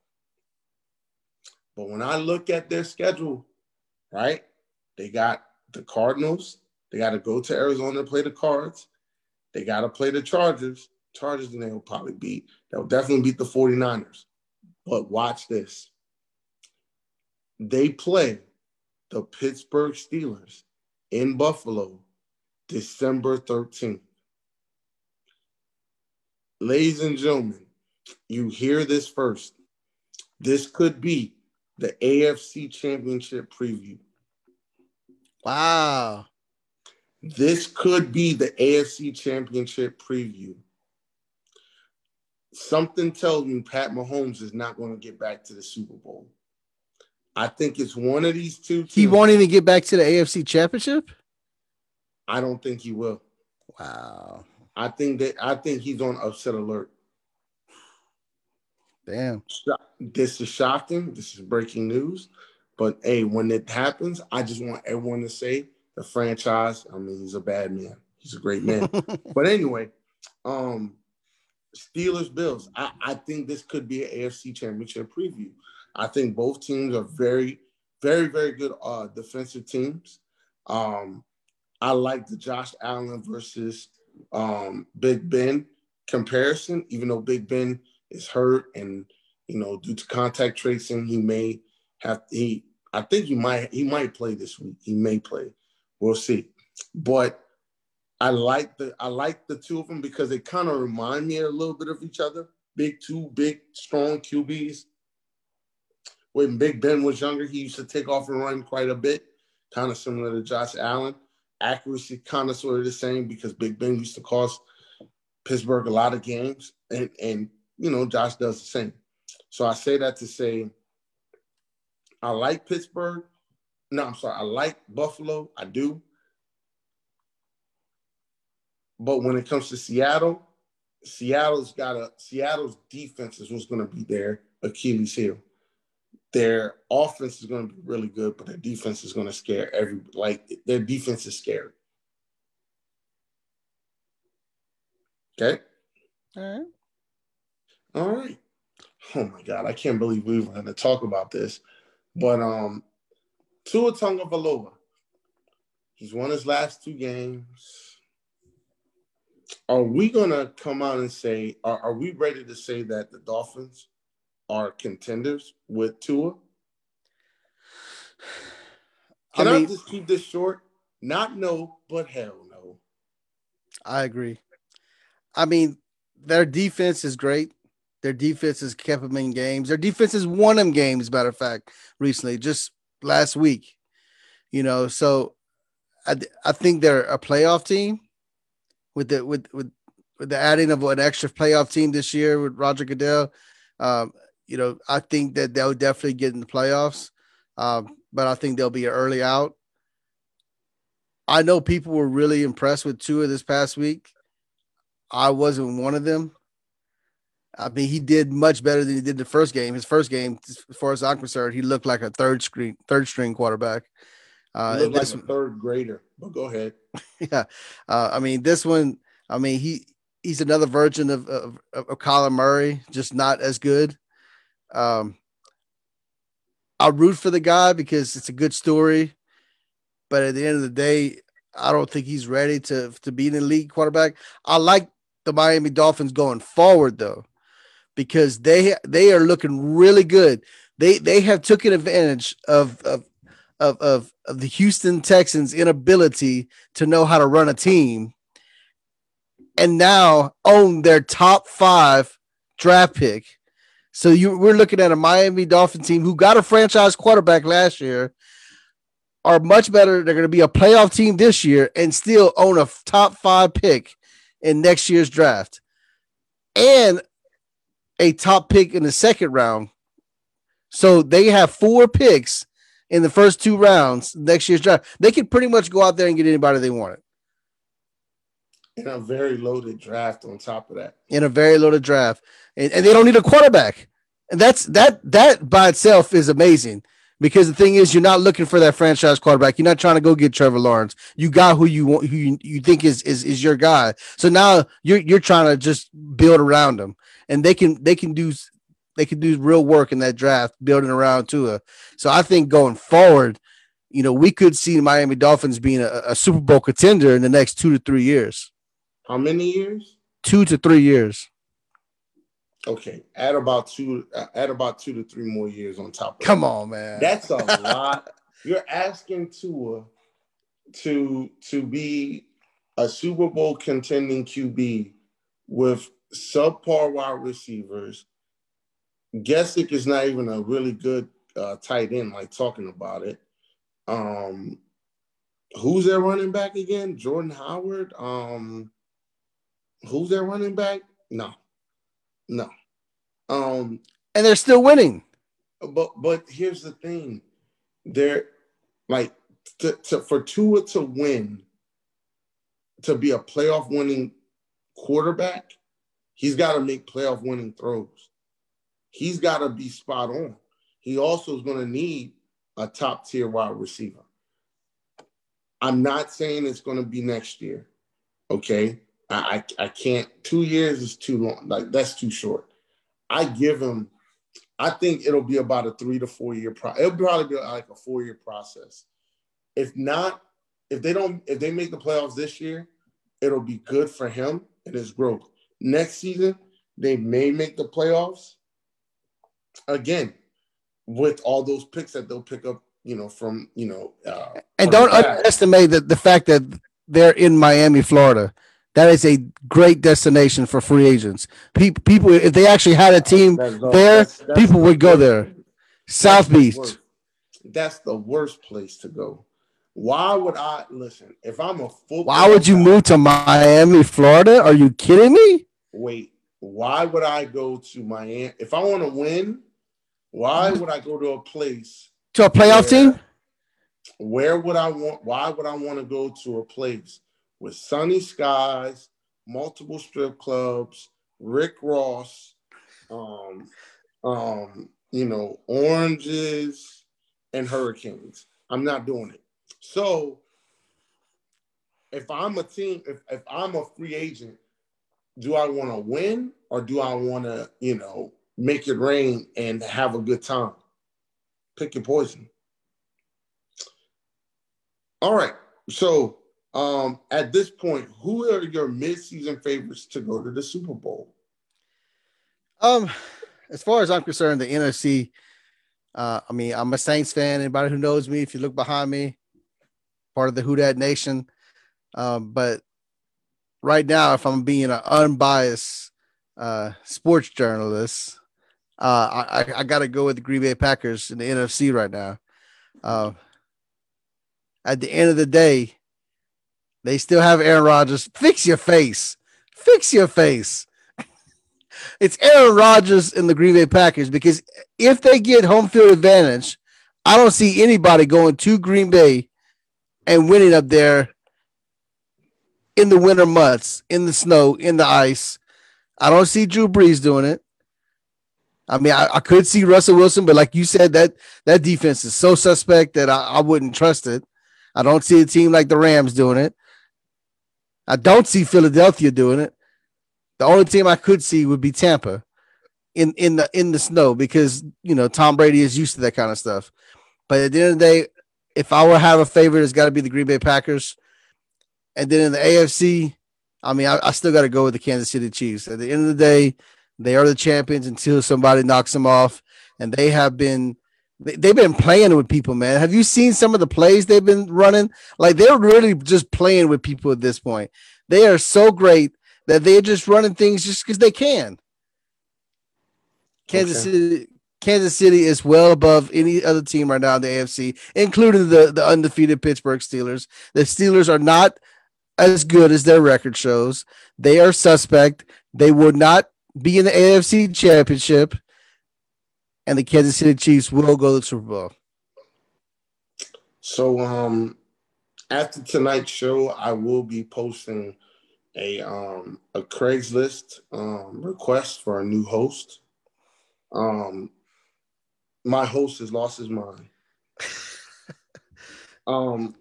But when I look at their schedule, right, they got the Cardinals. They got to go to Arizona to play the Cards. They got to play the Chargers. Chargers, and they will probably beat. They'll definitely beat the 49ers. But watch this. They play the Pittsburgh Steelers in Buffalo December 13th. Ladies and gentlemen, you hear this first. This could be the AFC Championship preview. Wow. This could be the AFC Championship preview. Something tells me Pat Mahomes is not going to get back to the Super Bowl. I think it's one of these two. Teams. He won't even get back to the AFC Championship. I don't think he will. Wow. I think that I think he's on upset alert. Damn. This is shocking. This is breaking news. But hey, when it happens, I just want everyone to say the franchise. I mean, he's a bad man. He's a great man. but anyway, um, Steelers Bills. I, I think this could be an AFC championship preview. I think both teams are very, very, very good uh, defensive teams. Um, I like the Josh Allen versus um, Big Ben comparison, even though Big Ben is hurt and you know due to contact tracing, he may have he. I think he might he might play this week. He may play. We'll see. But I like the I like the two of them because they kind of remind me a little bit of each other. Big two, big strong QBs when Big Ben was younger, he used to take off and run quite a bit, kind of similar to Josh Allen. Accuracy kind of sort of the same because Big Ben used to cost Pittsburgh a lot of games, and and you know Josh does the same. So I say that to say I like Pittsburgh. No, I'm sorry, I like Buffalo. I do. But when it comes to Seattle, Seattle's got a Seattle's defense is what's going to be their Achilles heel their offense is going to be really good, but their defense is going to scare every like their defense is scary. Okay. All right. All right. Oh my God, I can't believe we were going to talk about this, but um, Tua Tagovailoa, he's won his last two games. are we gonna come out and say, are, are we ready to say that the Dolphins are contenders with Tua? Can I, mean, I just keep this short? Not no, but hell no. I agree. I mean, their defense is great. Their defense has kept them in games. Their defense has won them games, matter of fact, recently, just last week. You know, so I, I think they're a playoff team with the with with with the adding of an extra playoff team this year with Roger Goodell. Um, you know, I think that they'll definitely get in the playoffs, um, but I think they'll be an early out. I know people were really impressed with Tua this past week. I wasn't one of them. I mean, he did much better than he did the first game. His first game, as far as I'm concerned, he looked like a third string third string quarterback. Uh, looked like a third grader. But go ahead. Yeah, uh, I mean, this one. I mean, he he's another version of of, of Kyler Murray, just not as good. Um, I root for the guy because it's a good story, but at the end of the day, I don't think he's ready to to be an elite quarterback. I like the Miami Dolphins going forward though, because they they are looking really good. They they have taken advantage of of of of, of the Houston Texans' inability to know how to run a team, and now own their top five draft pick. So you we're looking at a Miami Dolphin team who got a franchise quarterback last year, are much better. They're going to be a playoff team this year and still own a top five pick in next year's draft, and a top pick in the second round. So they have four picks in the first two rounds next year's draft. They could pretty much go out there and get anybody they wanted. In a very loaded draft on top of that. In a very loaded draft. And, and they don't need a quarterback. And that's that that by itself is amazing. Because the thing is, you're not looking for that franchise quarterback. You're not trying to go get Trevor Lawrence. You got who you want, who you, you think is, is is your guy. So now you're you're trying to just build around them, and they can they can do they could do real work in that draft, building around Tua. So I think going forward, you know, we could see Miami Dolphins being a, a, Super Bowl contender in the next two to three years. How many years? Two to three years. Okay, add about two, uh, add about two to three more years on top. Come that. on, man. That's a lot. You're asking Tua to to be a Super Bowl contending QB with subpar wide receivers Gesicki is not even a really good uh, tight end, like talking about it. Um, who's their running back again? Jordan Howard. Um, who's their running back? No, no. Um, and they're still winning. But but here's the thing, they're like to, to for Tua to win, to be a playoff winning quarterback, he's got to make playoff winning throws he's got to be spot on. He also is going to need a top tier wide receiver. I'm not saying it's going to be next year. Okay. I, I, I can't, two years is too long. Like that's too short. I give him, I think it'll be about a three to four year pro. It'll probably be like a four year process. If not, if they don't, if they make the playoffs this year, it'll be good for him and his growth. Next season, they may make the playoffs, again, with all those picks that they'll pick up, you know, from you know, uh, and don't underestimate the, the fact that they're in Miami, Florida. That is a great destination for free agents. People, people, if they actually had a team that's, there, that's, that's, people would go there. South Beach. That's the worst place to go. Why would I listen? If I'm a football, why would you guy, move to Miami, Florida? Are you kidding me? Wait, why would I go to Miami if I want to win? Why mm-hmm. would I go to a place to a playoff where, team? Where would I want? Why would I want to go to a place with sunny skies, multiple strip clubs, Rick Ross, um, um, you know, oranges and hurricanes? I'm not doing it. So if I'm a team, if, if I'm a free agent, do I want to win or do I want to, you know, make it rain and have a good time. Pick your poison. All right. So Um, at this point, who are your midseason favorites to go to the Super Bowl? Um, as far as I'm concerned, the NFC. Uh, I mean, I'm a Saints fan. Anybody who knows me, if you look behind me, part of the Who Dat Nation. Um, but right now, if I'm being an unbiased uh, sports journalist, uh, I, I got to go with the Green Bay Packers in the NFC right now. Uh, at the end of the day, they still have Aaron Rodgers. Fix your face. Fix your face. it's Aaron Rodgers and the Green Bay Packers because if they get home field advantage, I don't see anybody going to Green Bay and winning up there in the winter months, in the snow, in the ice. I don't see Drew Brees doing it. I mean, I, I could see Russell Wilson, but like you said, that that defense is so suspect that I, I wouldn't trust it. I don't see a team like the Rams doing it. I don't see Philadelphia doing it. The only team I could see would be Tampa in in the in the snow because you know Tom Brady is used to that kind of stuff. But at the end of the day, if I were to have a favorite, it's got to be the Green Bay Packers. And then in the AFC, I mean, I, I still got to go with the Kansas City Chiefs. At the end of the day, they are the champions until somebody knocks them off, and they have been they've been playing with people, man. Have you seen some of the plays they've been running? Like they're really just playing with people at this point. They are so great that they're just running things just because they can. Kansas okay. City, Kansas City is well above any other team right now in the AFC, including the, the undefeated Pittsburgh Steelers. The Steelers are not as good as their record shows. They are suspect. They would not be in the AFC championship and the Kansas City Chiefs will go to the Super Bowl. So um after tonight's show, I will be posting a um a Craigslist um request for a new host. Um my host has lost his mind. um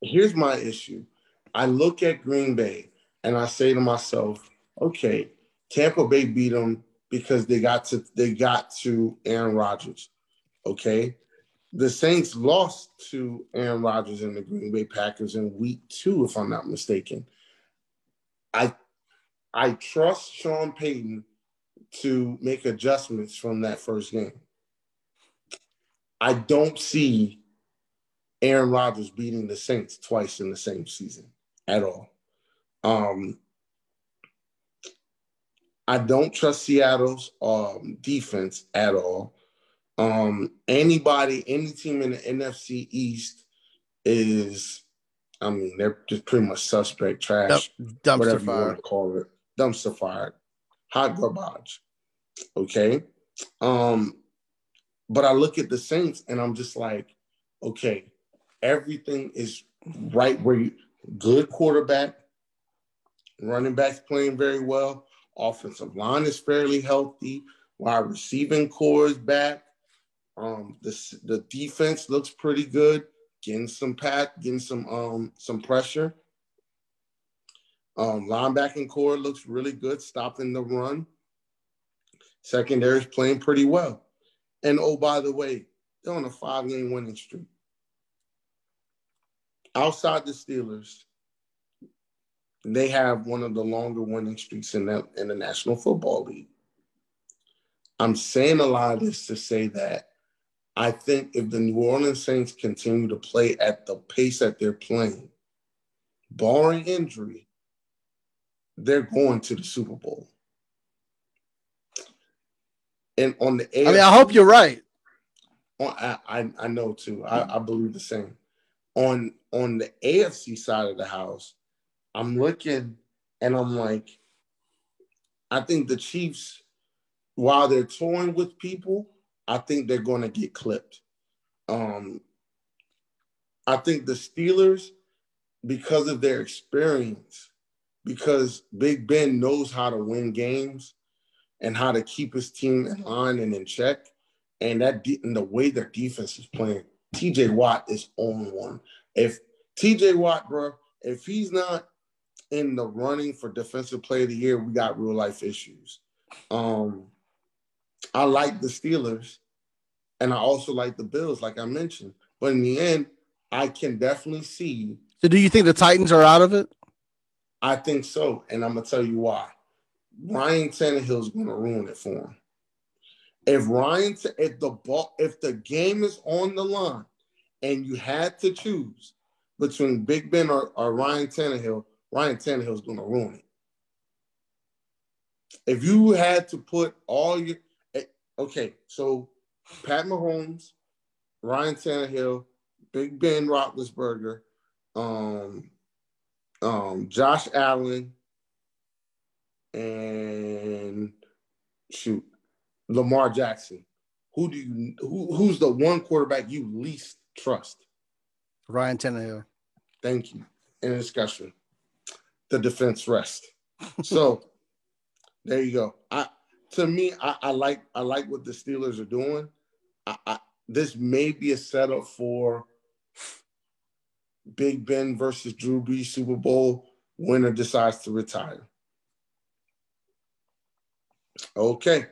here's my issue. I look at Green Bay and I say to myself, okay, Tampa Bay beat them because they got to they got to Aaron Rodgers. Okay. The Saints lost to Aaron Rodgers and the Green Bay Packers in week two, if I'm not mistaken. I I trust Sean Payton to make adjustments from that first game. I don't see Aaron Rodgers beating the Saints twice in the same season at all. Um, I don't trust Seattle's um, defense at all. Um, anybody, any team in the NFC East is, I mean, they're just pretty much suspect, trash, dumpster whatever fire. you want to call it, dumpster fire, hot garbage. Okay. Um, but I look at the Saints and I'm just like, okay, everything is right where you good quarterback, running backs playing very well. Offensive line is fairly healthy. Wide receiving corps is back. Um, the the defense looks pretty good, getting some pack, getting some um some pressure. Um, linebacking corps looks really good, stopping the run. Secondary is playing pretty well. And oh, by the way, they're on a five game winning streak. Outside the Steelers, they have one of the longer winning streaks in the, in the National Football League. I'm saying a lot of this to say that I think if the New Orleans Saints continue to play at the pace that they're playing, barring injury, they're going to the Super Bowl. And on the AFC, I mean, I hope you're right. On, I, I, I know too. I, I believe the same. On on the AFC side of the house, I'm looking and I'm like, I think the Chiefs, while they're toying with people, I think they're going to get clipped. Um, I think the Steelers, because of their experience, because Big Ben knows how to win games and how to keep his team in line and in check, and that de- and the way their defense is playing, TJ Watt is on one. If TJ Watt, bro, if he's not in the running for defensive player of the year, we got real life issues. Um, I like the Steelers and I also like the Bills, like I mentioned. But in the end, I can definitely see So, do you think the Titans are out of it? I think so, and I'm gonna tell you why. Ryan Tannehill's gonna ruin it for him. If Ryan, if the ball, if the game is on the line, and you had to choose between Big Ben or, or Ryan Tannehill, Ryan Tannehill is gonna ruin it. If you had to put all your eh, okay, so Pat Mahomes, Ryan Tannehill, Big Ben Roethlisberger, um, um, Josh Allen, and shoot, Lamar Jackson. Who do you who, who's the one quarterback you least trust? Ryan Tannehill. Thank you. In discussion. The defense rest. So there you go. I to me, I, I, like I like what the Steelers are doing. I, I, this may be a setup for Big Ben versus Drew Brees Super Bowl. Winner decides to retire. Okay,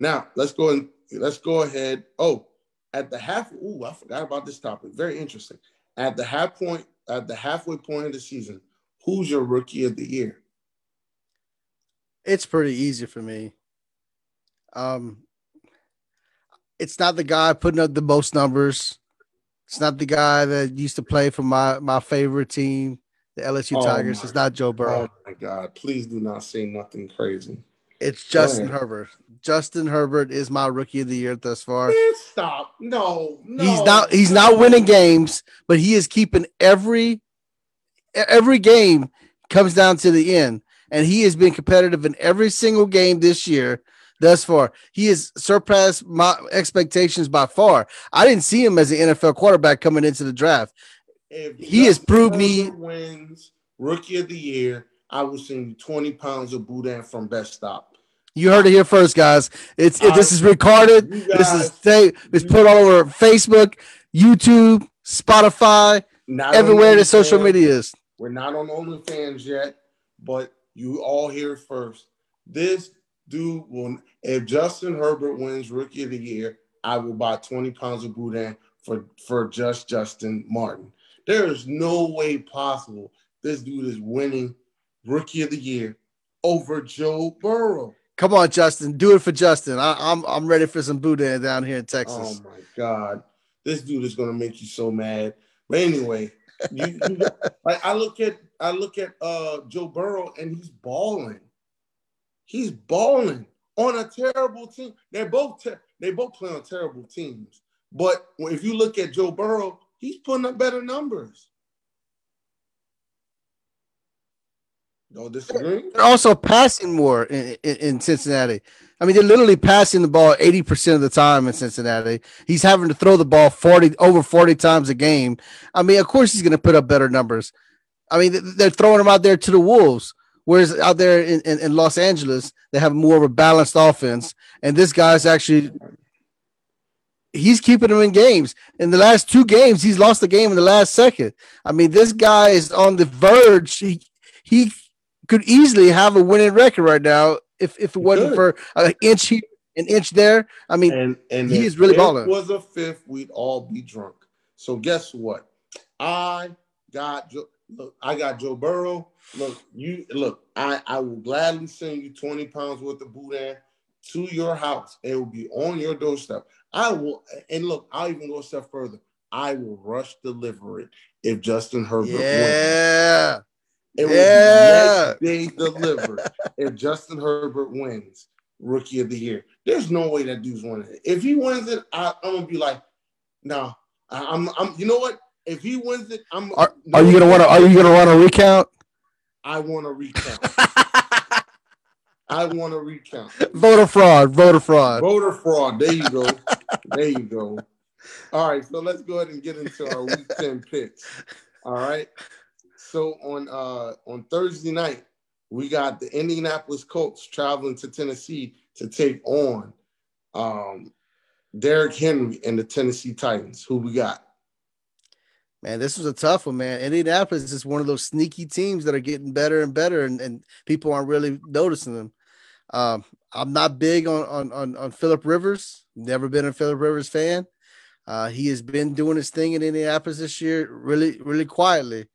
now let's go and let's go ahead. Oh, at the half. Ooh, I forgot about this topic. Very interesting. At the half point, at the halfway point of the season, who's your rookie of the year? It's pretty easy for me. Um, it's not the guy putting up the most numbers. It's not the guy that used to play for my my favorite team, the LSU oh Tigers. My, it's not Joe Burrow. Oh my God! Please do not say nothing crazy. It's Justin Herbert. Justin Herbert is my rookie of the year thus far. Man, stop! No, no. He's not. He's not winning games, but he is keeping every every game comes down to the end and he has been competitive in every single game this year thus far. He has surpassed my expectations by far. I didn't see him as an NFL quarterback coming into the draft. If he has proved me wins rookie of the year. I will send you 20 pounds of boudin from Best Stop. You heard it here first, guys. It's it, this is recorded. Guys, this is they, it's put all over Facebook, YouTube, Spotify, everywhere the social media is. We're not on OnlyFans yet, but you all hear first. This dude will, if Justin Herbert wins Rookie of the Year, I will buy 20 pounds of boudin for, for just Justin Martin. There is no way possible this dude is winning Rookie of the Year over Joe Burrow. Come on, Justin, do it for Justin. I, am I'm, I'm ready for some boudin down here in Texas. Oh my God, this dude is gonna make you so mad. But anyway, you, you like I look at I look at uh, Joe Burrow and he's balling. He's balling on a terrible team. They're both ter- they both play on terrible teams. But if you look at Joe Burrow, he's putting up better numbers. Disagree. They're also passing more in, in, in, Cincinnati. I mean, they're literally passing the ball 80% of the time in Cincinnati. He's having to throw the ball 40 over 40 times a game. I mean, of course he's going to put up better numbers. I mean, they're throwing him out there to the wolves. Whereas out there in, in, in, Los Angeles, they have more of a balanced offense. And this guy's actually he's keeping them in games. In the last two games, he's lost the game in the last second. I mean, this guy is on the verge. He he could easily have a winning record right now if, if it wasn't for an inch here, an inch there. I mean, and, and he's really balling. was a fifth, we'd all be drunk. So guess what? I got look, I got Joe Burrow. Look, you look, I, I will gladly send you 20 pounds worth of boudin to your house. It will be on your doorstep. I will, and look, I'll even go a step further. I will rush deliver it if Justin Herbert yeah. wins. It yeah. be next day delivered if Justin Herbert wins Rookie of the Year. There's no way that dude's winning it. If he wins it, I, am gonna be like, no, I'm, I'm. You know what? If he wins it, I'm. Are, are you gonna want to? Are you gonna want to recount? I want to recount. I want to recount. Voter fraud. Voter fraud. Voter fraud. There you go. there you go. All right, so let's go ahead and get into our week ten picks. All right. So on uh on Thursday night, we got the Indianapolis Colts traveling to Tennessee to take on um Derrick Henry and the Tennessee Titans. Who we got? Man, this was a tough one, man. Indianapolis is one of those sneaky teams that are getting better and better, and, and people aren't really noticing them. Um, I'm not big on on on, on Philip Rivers. Never been a Philip Rivers fan. Uh, he has been doing his thing in Indianapolis this year, really, really quietly.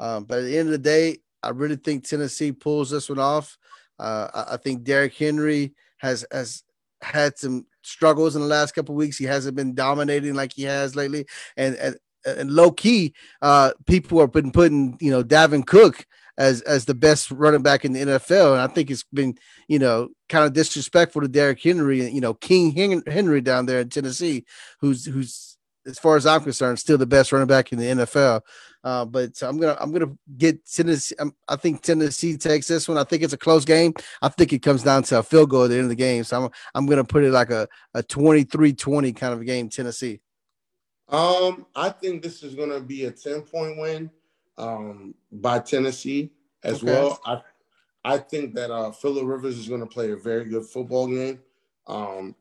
Um, but at the end of the day, I really think Tennessee pulls this one off. Uh, I, I, think Derrick Henry has has had some struggles in the last couple weeks. He hasn't been dominating like he has lately, and and, and low key, uh, people have been putting you know Dalvin Cook as as the best running back in the NFL, and I think it's been you know kind of disrespectful to Derrick Henry, you know King Henry down there in Tennessee, who's who's as far as I'm concerned, still the best running back in the NFL. Uh, but I'm gonna I'm gonna get Tennessee. Um, i think Tennessee takes this one. I think it's a close game. I think it comes down to a field goal at the end of the game. So I'm I'm gonna put it like a a 23-20 kind of a game. Tennessee. Um, I think this is gonna be a 10 point win um, by Tennessee as okay. well. I I think that uh, Philip Rivers is gonna play a very good football game. Um,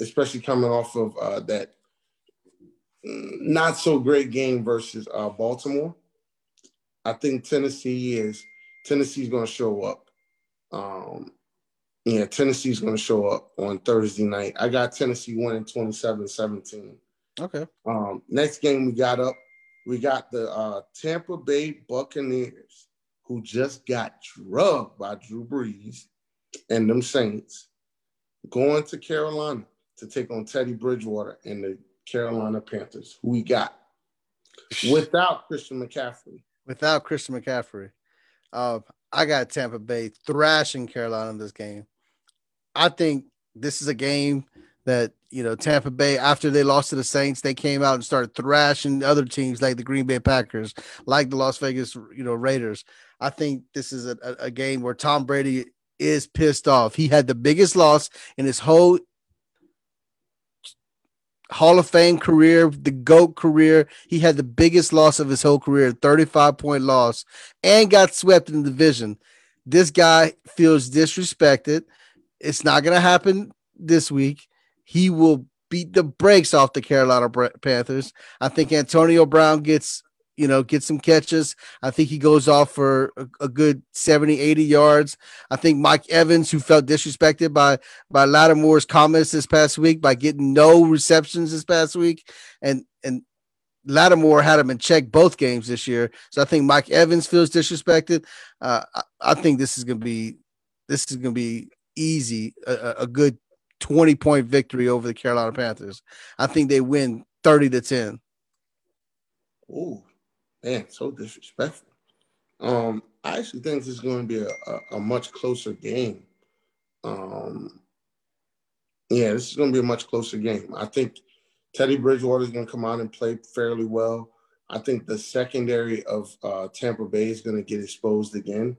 especially coming off of uh, that not so great game versus uh, Baltimore. I think Tennessee is Tennessee's going to show up. Um, yeah, Tennessee's going to show up on Thursday night. I got Tennessee winning 27-17. Okay. Um, next game we got up, we got the uh, Tampa Bay Buccaneers, who just got drugged by Drew Brees and them Saints, going to Carolina to take on Teddy Bridgewater and the Carolina Panthers. Who we got without Christian McCaffrey? Without Christian McCaffrey, uh, I got Tampa Bay thrashing Carolina in this game. I think this is a game that you know Tampa Bay after they lost to the Saints, they came out and started thrashing other teams like the Green Bay Packers, like the Las Vegas you know Raiders. I think this is a, a game where Tom Brady is pissed off. He had the biggest loss in his whole Hall of Fame career, the GOAT career. He had the biggest loss of his whole career, 35 point loss, and got swept in the division. This guy feels disrespected. It's not going to happen this week. He will beat the brakes off the Carolina Panthers. I think Antonio Brown gets you know, get some catches. I think he goes off for a, a, good 70, 80 yards. I think Mike Evans, who felt disrespected by by Lattimore's comments this past week by getting no receptions this past week, and and Lattimore had him in check both games this year. So I think Mike Evans feels disrespected. Uh, I, I, think this is gonna be this is gonna be easy, a, a good 20 point victory over the Carolina Panthers. I think they win 30 to 10. Ooh, man, so disrespectful. Um, I actually think this is going to be a, a, a much closer game. Um, yeah, this is going to be a much closer game. I think Teddy Bridgewater is going to come out and play fairly well. I think the secondary of uh, Tampa Bay is going to get exposed again.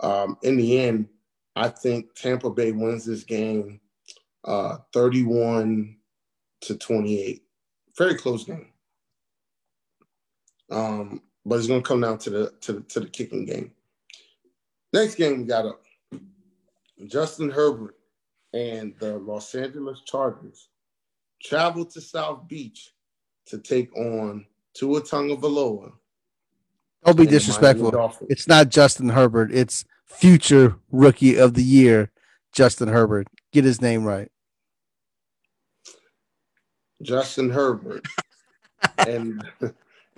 Um, in the end, I think Tampa Bay wins this game uh, 31 to 28. Very close game. Um, but it's gonna come down to the to the to the kicking game. Next game we got up. Justin Herbert and the Los Angeles Chargers travel to South Beach to take on Tua Tagovailoa. Don't be disrespectful. It's not Justin Herbert. It's future rookie of the year, Justin Herbert. Get his name right. Justin Herbert and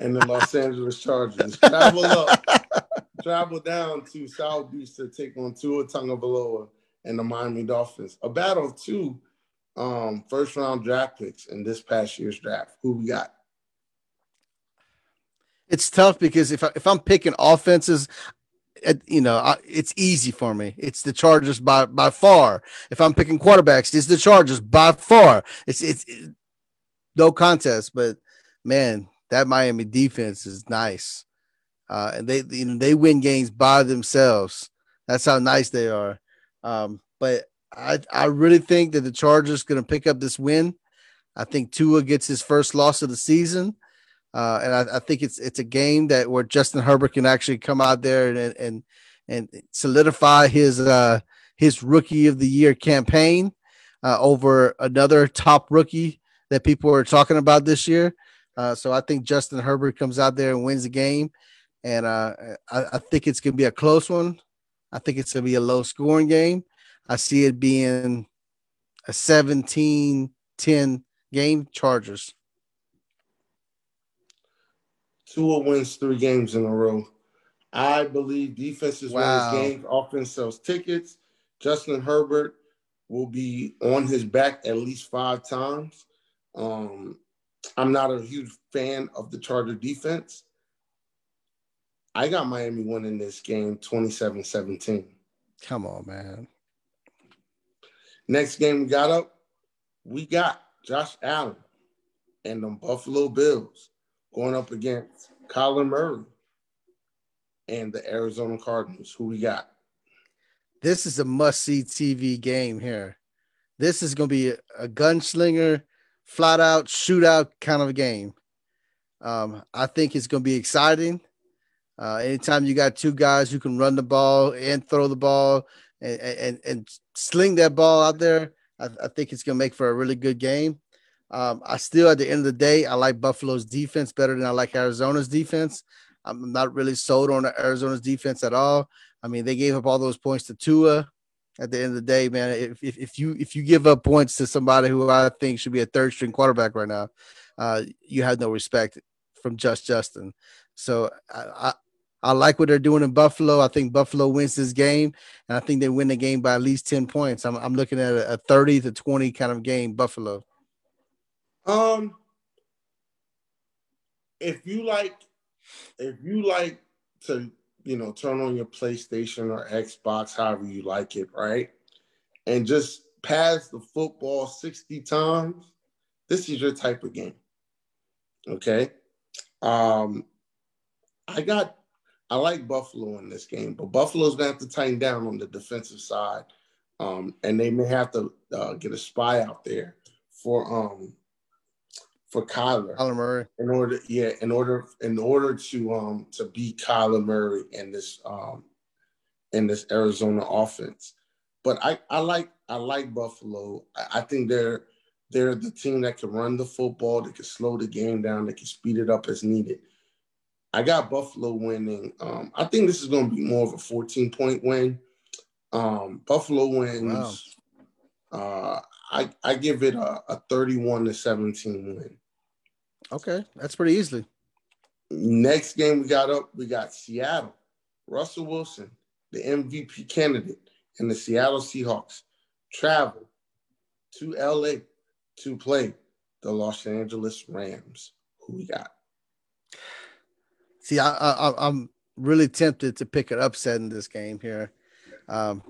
and the Los Angeles Chargers. Travel up, travel down to South Beach to take on Tua Tagovailoa and the Miami Dolphins. A battle of two um, first round draft picks in this past year's draft. Who we got? It's tough because if I, if I'm picking offenses, you know, I, it's easy for me. It's the Chargers by by far. If I'm picking quarterbacks, it's the Chargers by far. It's it's it, no contest. But man, that Miami defense is nice. Uh, and they you know they win games by themselves. That's how nice they are. Um, but I I really think that the Chargers going to pick up this win. I think Tua gets his first loss of the season, uh, and I, I, think it's it's a game that where Justin Herbert can actually come out there and and and solidify his uh, his rookie of the year campaign uh, over another top rookie that people are talking about this year. Uh, so I think Justin Herbert comes out there and wins the game. And uh, I, I, think it's going to be a close one. I think it's going to be a low scoring game. I see it being a 17 10 game, Chargers. Tua wins three games in a row. I believe defense is Wow. win games. Offense sells tickets. Justin Herbert will be on his back at least five times. Um, I'm not a huge fan of the Charger defense. I got Miami winning this game 27 17. Come on, man. Next game we got up, we got Josh Allen and the Buffalo Bills going up against Kyler Murray and the Arizona Cardinals. Who we got? This is a must see TV game here. This is going to be a, a gunslinger, flat out shootout kind of a game. Um, I think it's going to be exciting. Uh, anytime you got two guys who can run the ball and throw the ball and, and, and sling that ball out there, I, I think it's going to make for a really good game. Um, I still, at the end of the day, I like Buffalo's defense better than I like Arizona's defense. I'm not really sold on Arizona's defense at all. I mean, they gave up all those points to Tua. At the end of the day, man, if, if, if you if you give up points to somebody who I think should be a third string quarterback right now, uh, you have no respect from just Justin. So I, I I like what they're doing in Buffalo. I think Buffalo wins this game, and I think they win the game by at least ten points. I'm I'm looking at a, a thirty to twenty kind of game. Buffalo. Um, if you like, if you like to, you know, turn on your PlayStation or Xbox, however you like it, right, and just pass the football sixty times, this is your type of game. Okay. Um, I got, I like Buffalo in this game, but Buffalo's gonna have to tighten down on the defensive side, um, and they may have to uh, get a spy out there for um for Kyler Kyler Murray. in order yeah in order in order to um to beat Kyler Murray in this um in this Arizona offense. But I I like I like Buffalo. I, I think they're they're the team that can run the football, they can slow the game down, they can speed it up as needed. I got Buffalo winning. Um, I think this is going to be more of a 14 point win. Um, Buffalo wins. Uh, I I give it a, a 31 to 17 win. Okay, that's pretty easily. Next game we got up, we got Seattle. Russell Wilson, the MVP candidate, and the Seattle Seahawks travel to LA to play the Los Angeles Rams. Who we got? See, I, I I'm really tempted to pick an upset in this game here, um,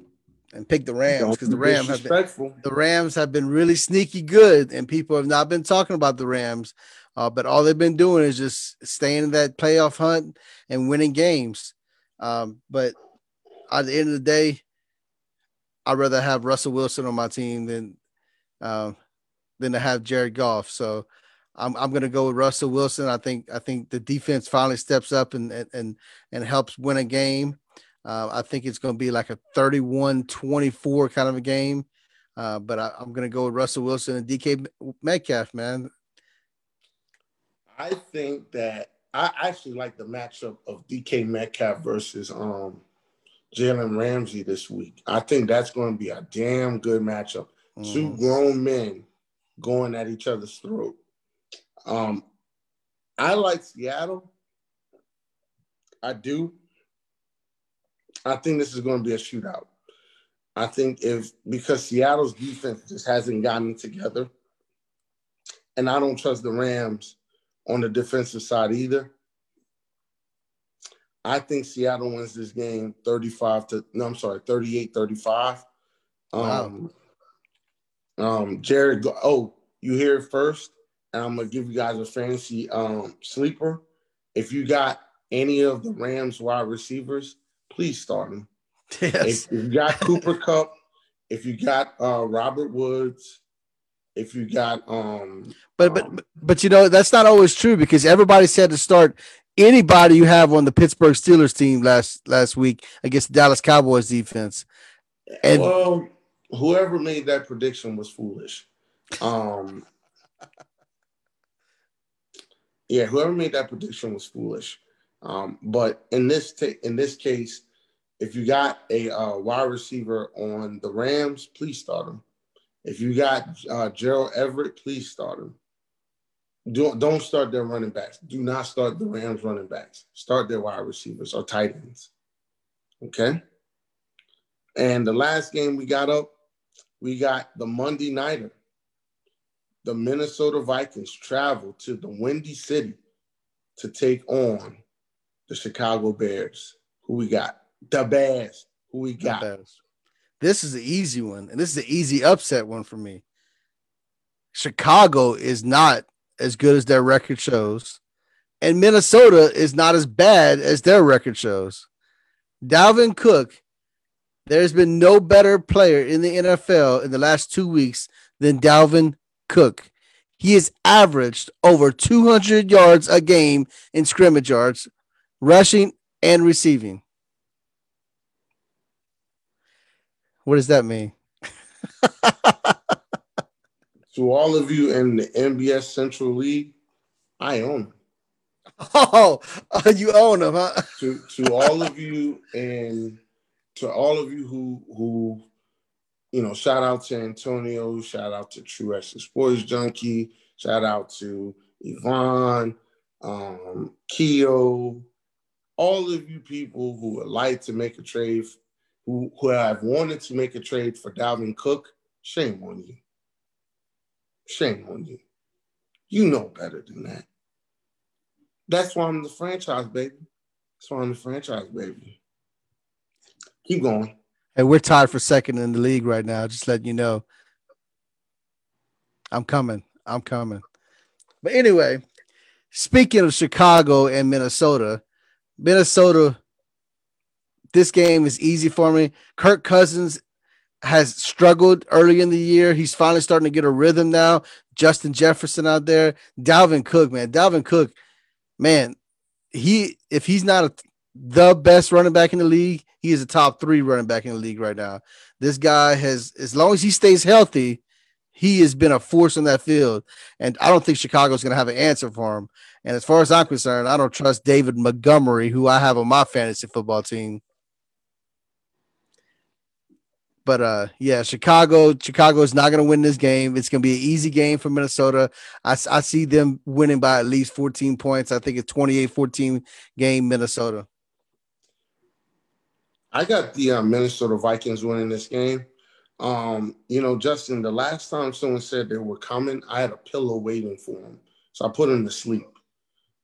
and pick the Rams because the Rams have been, the Rams have been really sneaky good, and people have not been talking about the Rams. Uh, but all they've been doing is just staying in that playoff hunt and winning games. Um, but at the end of the day, I'd rather have Russell Wilson on my team than um, than to have Jared Goff. So I'm I'm gonna go with Russell Wilson. I think I think the defense finally steps up and and and, helps win a game. Uh, I think it's going to be like a 31-24 kind of a game. Uh, but I, I'm going to go with Russell Wilson and DK Metcalf, man. I think that I actually like the matchup of DK Metcalf versus um Jalen Ramsey this week. I think that's going to be a damn good matchup. Two Mhm. grown men going at each other's throat. Um, I like Seattle. I do. I think this is going to be a shootout. I think if because Seattle's defense just hasn't gotten together, and I don't trust the Rams on the defensive side either. I think Seattle wins this game 35 to no, I'm sorry, 38 35. Um, um, Jared, oh, you hear it first, and I'm gonna give you guys a fantasy um sleeper. If you got any of the Rams wide receivers, please start them. Yes. If you got Cooper Kupp, if you got uh Robert Woods, if you got um But but but- but you know that's not always true because everybody said to start anybody you have on the Pittsburgh Steelers team last last week against the Dallas Cowboys defense. And- well, whoever made that prediction was foolish. Um, yeah, whoever made that prediction was foolish. Um, but in this ta- in this case, if you got a uh, wide receiver on the Rams, please start him. If you got uh, Gerald Everett, please start him. don't don't start their running backs. Do not start the Rams running backs. Start their wide receivers or tight ends. Okay. And the last game we got up, we got the Monday nighter. The Minnesota Vikings travel to the Windy City to take on the Chicago Bears. Who we got? The Bears. Who we got? This is an easy one, and this is an easy upset one for me. Chicago is not as good as their record shows, and Minnesota is not as bad as their record shows. Dalvin Cook, there's been no better player in the NFL in the last two weeks than Dalvin Cook. He has averaged over 200 yards a game in scrimmage yards, rushing and receiving. What does that mean? to all of you in the NBS Central League, I own them. Oh, uh, you own them, huh? to to all of you and to all of you who who you know, shout out to Antonio, shout out to True Essence Sports Junkie, shout out to Yvonne, um, Keo, all of you people who would like to make a trade, who, who have wanted to make a trade for Dalvin Cook, shame on you. Shame on you. You know better than that. That's why I'm the franchise, baby. That's why I'm the franchise, baby. Keep going. Hey, we're tied for second in the league right now. Just letting you know. I'm coming. I'm coming. But anyway, speaking of Chicago and Minnesota, Minnesota, this game is easy for me. Kirk Cousins has struggled early in the year. He's finally starting to get a rhythm now. Justin Jefferson out there, Dalvin Cook, man, Dalvin Cook, man, he if he's not a, the best running back in the league, he is a top three running back in the league right now. This guy has, as long as he stays healthy, he has been a force in that field. And I don't think Chicago's going to have an answer for him. And as far as I'm concerned, I don't trust David Montgomery, who I have on my fantasy football team. But uh, yeah, Chicago. Chicago is not going to win this game. It's going to be an easy game for Minnesota. I, I see them winning by at least 14 points. I think it's 28-14 game Minnesota. I got the uh, Minnesota Vikings winning this game. Um, you know, Justin, the last time someone said they were coming, I had a pillow waiting for them, so I put them to sleep.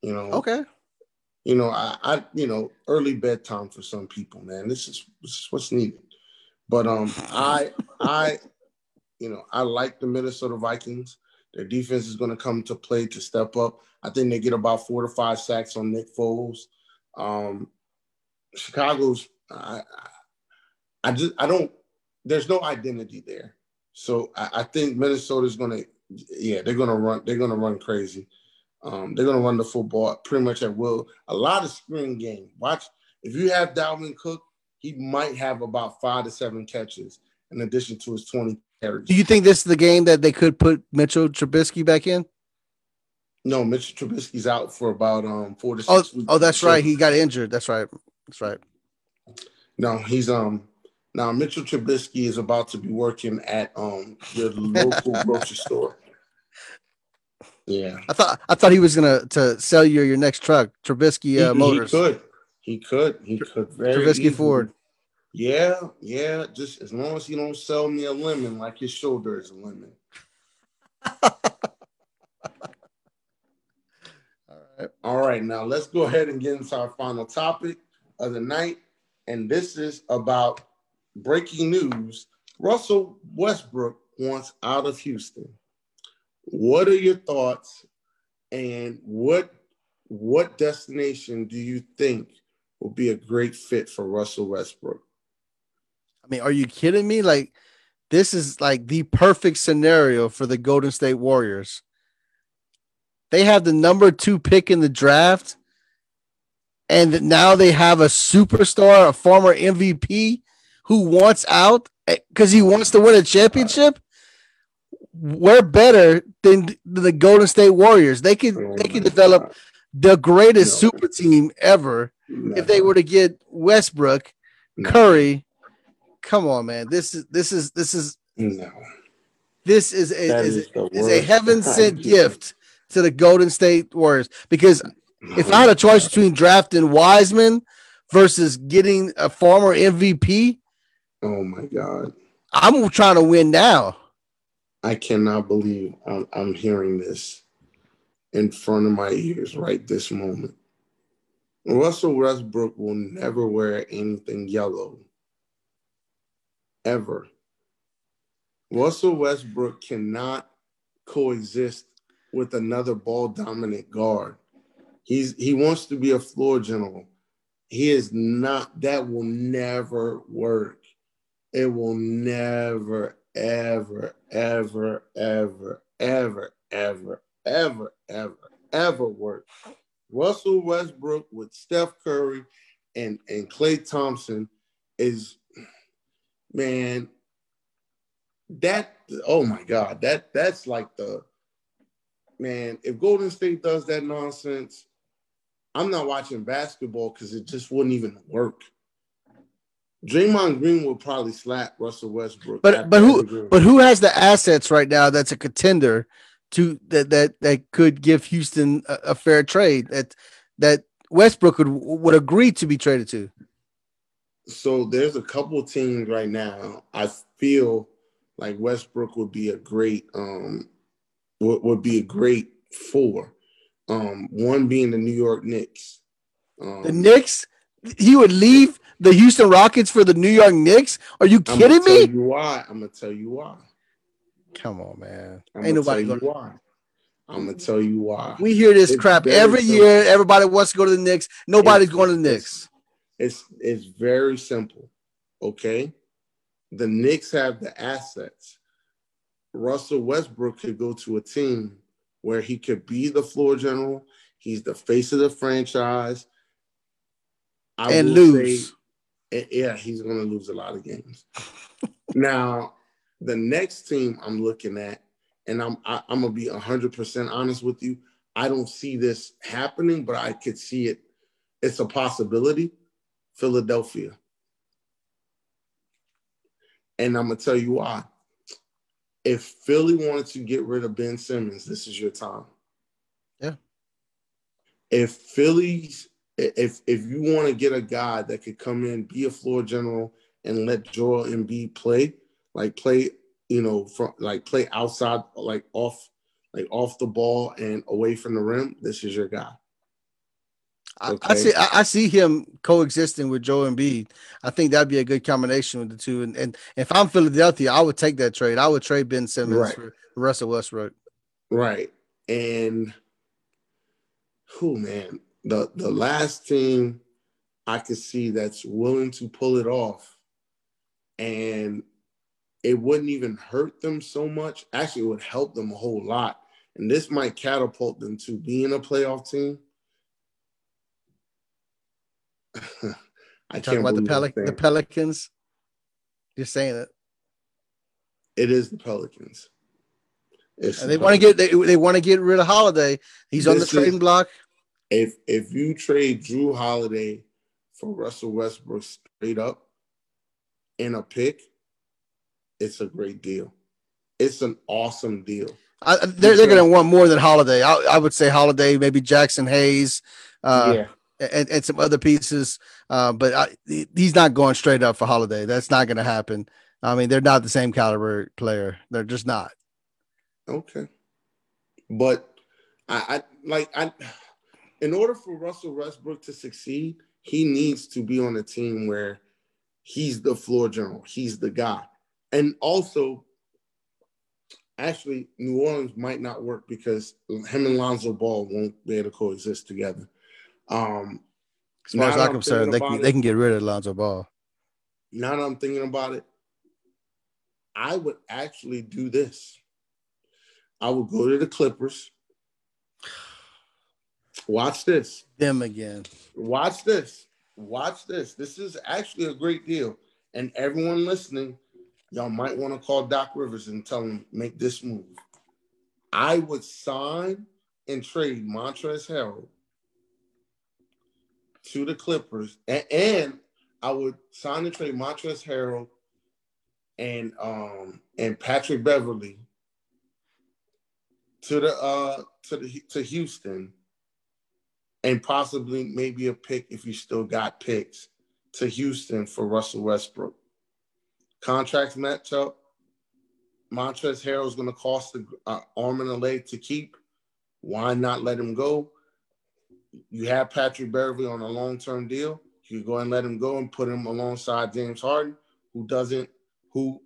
You know. Okay. You know, I, I, you know, early bedtime for some people, man. This is this is what's needed. But um, I, I, you know, I like the Minnesota Vikings. Their defense is going to come to play to step up. I think they get about four to five sacks on Nick Foles. Um, Chicago's I, I just I don't. There's no identity there, so I, I think Minnesota's gonna. Yeah, they're gonna run. They're gonna run crazy. Um, they're gonna run the football pretty much at will. A lot of screen game. Watch if you have Dalvin Cook, he might have about five to seven catches in addition to his 20 carries. Do you think this is the game that they could put Mitchell Trubisky back in? No, Mitchell Trubisky's out for about um four to oh, six weeks. Oh, that's right. He got injured. That's right. That's right. No, he's um now Mitchell Trubisky is about to be working at um your local grocery store. Yeah, I thought I thought he was gonna to sell you your next truck, Trubisky uh, he, Motors. He could, he could, he could. Very Trubisky. Ford. Yeah, yeah. Just as long as he don't sell me a lemon like his shoulder is a lemon. All right. All right. Now let's go ahead and get into our final topic of the night and this is about breaking news. Russell Westbrook wants out of Houston. What are your thoughts, and what what destination do you think will be a great fit for Russell Westbrook? I mean, are you kidding me? Like, this is like the perfect scenario for the Golden State Warriors. They have the number two pick in the draft and now they have a superstar, a former MVP who wants out eh, because he wants to win a championship. We're better than the Golden State Warriors. They oh they can develop the greatest super team ever no. if they were to get Westbrook, no. Curry. Come on, man. This is this is this is no. This is a is, is, is a heaven sent gift to the Golden State Warriors because if I had a choice between drafting Wiseman versus getting a former MVP, oh my god, I'm trying to win now. I cannot believe I'm, I'm hearing this in front of my ears right this moment. Russell Westbrook will never wear anything yellow. Ever. Russell Westbrook cannot coexist with another ball dominant guard. He's he wants to be a floor general. He is not that will never work. It will never, ever, ever, ever, ever, ever, ever, ever, ever work. Russell Westbrook with Steph Curry and, and Klay Thompson is man, that oh my god, that that's like the man. If Golden State does that nonsense, I'm not watching basketball because it just wouldn't even work. Draymond Green will probably slap Russell Westbrook. But but who but who has the assets right now that's a contender to that that that could give Houston a, a fair trade that that Westbrook would would agree to be traded to? So there's a couple teams right now. I feel like Westbrook would be a great um would, would be a great four. Um, one being the New York Knicks. Um, the Knicks? He would leave the Houston Rockets for the New York Knicks? Are you kidding me? You why? I'm gonna tell you why. Come on, man. I'm Ain't nobody gonna... why. I'm gonna tell you why. We hear this it's crap every simple. year. Everybody wants to go to the Knicks. Nobody's it's, going to the Knicks. It's, it's it's very simple. Okay, the Knicks have the assets. Russell Westbrook could go to a team where he could be the floor general. He's the face of the franchise. I and lose. Say, yeah, he's going to lose a lot of games. now, the next team I'm looking at, and I'm I, am i am going to be 100% honest with you. I don't see this happening, but I could see it. It's a possibility. Philadelphia. And I'm to tell you why. If Philly wanted to get rid of Ben Simmons, this is your time. Yeah. If Philly's if if you want to get a guy that could come in, be a floor general, and let Joel Embiid play, like play, you know, from like play outside, like off, like off the ball and away from the rim, this is your guy. Okay. I, see. I, see him coexisting with Joe Embiid. I think that'd be a good combination with the two. And, and if I'm Philadelphia, I would take that trade. I would trade Ben Simmons right. for Russell Westbrook. Right. And who man, the the last team I could see that's willing to pull it off, and it wouldn't even hurt them so much. Actually, it would help them a whole lot, and this might catapult them to being a playoff team I talk about the, Pel- the Pelicans. You're saying it. It is the Pelicans. they want to get they, they want to get rid of Holiday. He's this on the trading is, block. If if you trade Jrue Holiday for Russell Westbrook straight up in a pick, it's a great deal. It's an awesome deal. I, they're, they're going to want more than Holiday. I, I, would say Holiday, maybe Jaxson Hayes. Uh, yeah and, and some other pieces. Uh, but I, he's not going straight up for Holiday. That's not going to happen. I mean, they're not the same caliber player. They're just not. Okay, but I, I like I. In order for Russell Westbrook to succeed, he needs to be on a team where he's the floor general. He's the guy, and also actually New Orleans might not work because him and Lonzo Ball won't be able to coexist together. Um, as far as I'm concerned, they can, it, they can get rid of Lonzo Ball. Now that I'm thinking about it, I would actually do this. I would go to the Clippers. Watch this. Them again. Watch this. Watch this. This is actually a great deal. And everyone listening, y'all might want to call Doc Rivers and tell him make this move. I would sign and trade Montrezl Harrell to the Clippers, and, and I would sign and trade Montrezl Harrell and um and Patrick Beverley to the uh to the to Houston and possibly maybe a pick if you still got picks to Houston for Russell Westbrook. Contracts match up. Montrezl Harrell is going to cost an uh, arm and a leg to keep. Why not let him go? You have Patrick Beverley on a long term deal. You go and let him go and put him alongside James Harden, who doesn't, who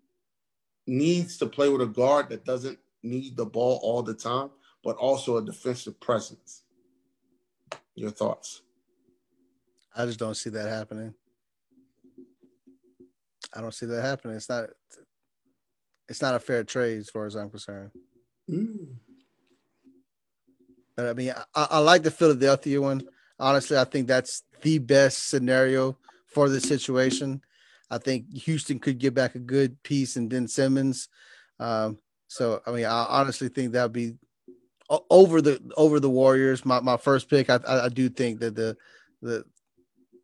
needs to play with a guard that doesn't need the ball all the time, but also a defensive presence. Your thoughts? I just don't see that happening. I don't see that happening. It's not. It's not a fair trade as far as I'm concerned. Mm. But I mean, I, I like the Philadelphia one. Honestly, I think that's the best scenario for the situation. I think Houston could get back a good piece and Ben Simmons. Um, so I mean, I honestly think that would be over the over the Warriors. My my first pick. I I, I do think that the the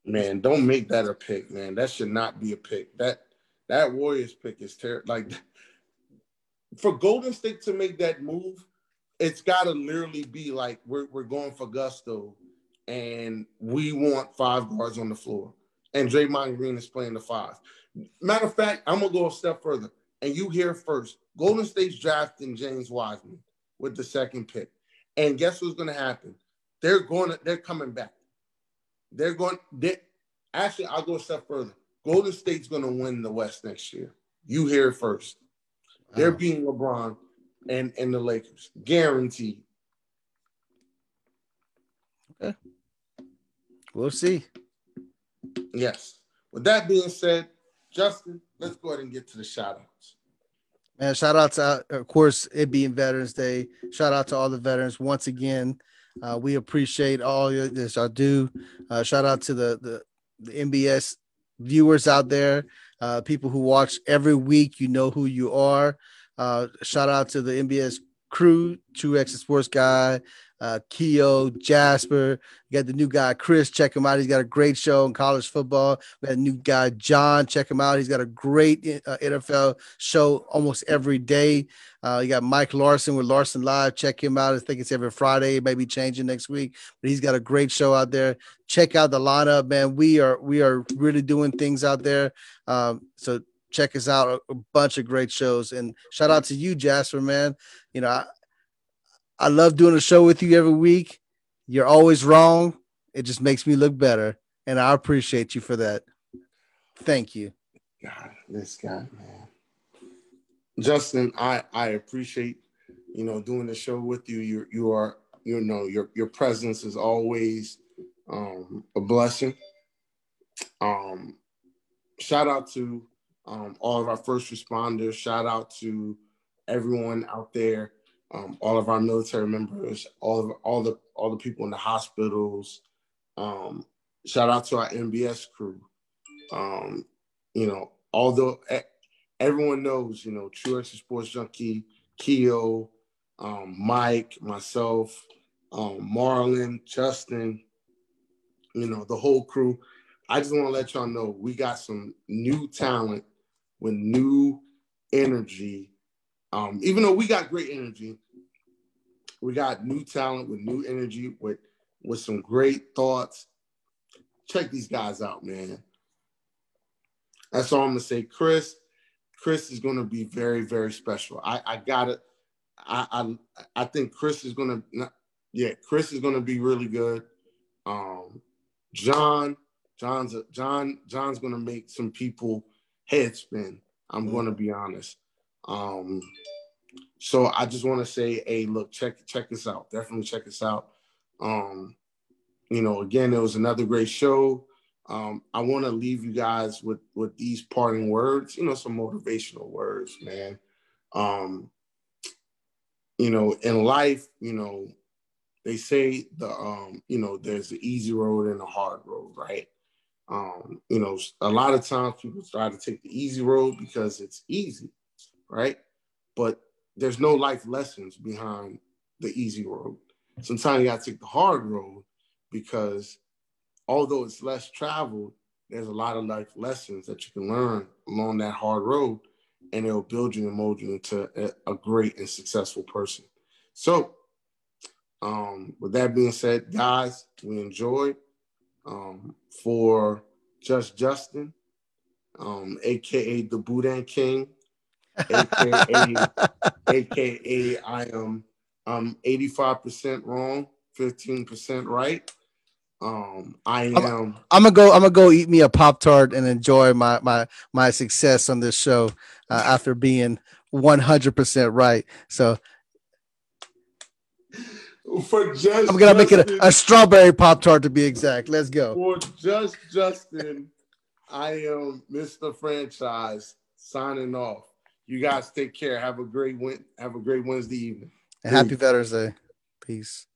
man don't make that a pick, man. That should not be a pick. That that Warriors pick is terrible. Like for Golden State to make that move, it's got to literally be like we're we're going for gusto, and we want five guards on the floor, and Draymond Green is playing the five. Matter of fact, I'm gonna go a step further, and you hear first. Golden State's drafting James Wiseman with the second pick. And guess what's to happen? They're going to, they're coming back. They're going, they, actually, I'll go a step further. Golden State's going to win the West next year. You hear it first. They're beating LeBron and, and the Lakers. Guaranteed. Okay. We'll see. Yes. With that being said, Justin, let's go ahead and get to the shout outs. Man, shout out to, uh, of course, it being Veterans Day. Shout out to all the veterans once again. Uh, we appreciate all this I do. Uh, shout out to the, the the NBS viewers out there, uh, people who watch every week. You know who you are. Uh, shout out to the NBS crew, True X Sports Guy, uh, Keo, Jasper. Got the new guy, Chris. Check him out. He's got a great show in college football. We got a new guy, John. Check him out. He's got a great uh, NFL show almost every day. Uh, you got Mike Larson with Larson Live. Check him out. I think it's every Friday. It may be changing next week, but he's got a great show out there. Check out the lineup, man. We are we are really doing things out there. Um, so check us out. A, bunch of great shows. And shout out to you, Jasper, man. You know, I, I love doing a show with you every week. You're always wrong. It just makes me look better. And I appreciate you for that. Thank you. God, this guy, man. Justin, I I appreciate you know doing the show with you. You you are you know your your presence is always um, a blessing. Um, shout out to um, all of our first responders. Shout out to everyone out there um, all of our military members, all of all the all the people in the hospitals. Um, shout out to our NBS crew. Um, you know, although everyone knows, you know, True X Sports Junkie, Keo, um, Mike, myself, um, Marlon, Justin, you know, the whole crew. I just want to let y'all know we got some new talent with new energy um, even though we got great energy, we got new talent with new energy, with with some great thoughts. Check these guys out, man. That's all I'm gonna say. Chris, Chris is gonna be very, very special. I, I got it. I, I I think Chris is gonna yeah, Chris is gonna be really good. Um, John, John's a, John, John's gonna make some people head spin. I'm gonna be honest. Um, so I just want to say, hey, look, check check this out. Definitely check this out. Um, you know, again, it was another great show. Um, I want to leave you guys with with these parting words. You know, some motivational words, man. Um, you know, in life, you know, they say the um, you know, there's the easy road and the hard road, right? Um, you know, a lot of times people try to take the easy road because it's easy right? But there's no life lessons behind the easy road. Sometimes you got to take the hard road because although it's less traveled, there's a lot of life lessons that you can learn along that hard road, and it'll build you and mold you into a, a great and successful person. So, um, with that being said, guys, we enjoyed. Um, for Just Justin, um, aka the Boudin King, aka aka I am I'm 85% wrong, 15% right. Um, I am. I'm, I'm, gonna go. I'm gonna go eat me a pop tart and enjoy my my my success on this show uh, after being 100 percent right. So for just I'm gonna Justin, make it a, a strawberry pop tart to be exact. Let's go. For just Justin, I am Mr. Franchise signing off. You guys take care. Have a great win. Have a great Wednesday evening. And happy Veterans Day. Peace.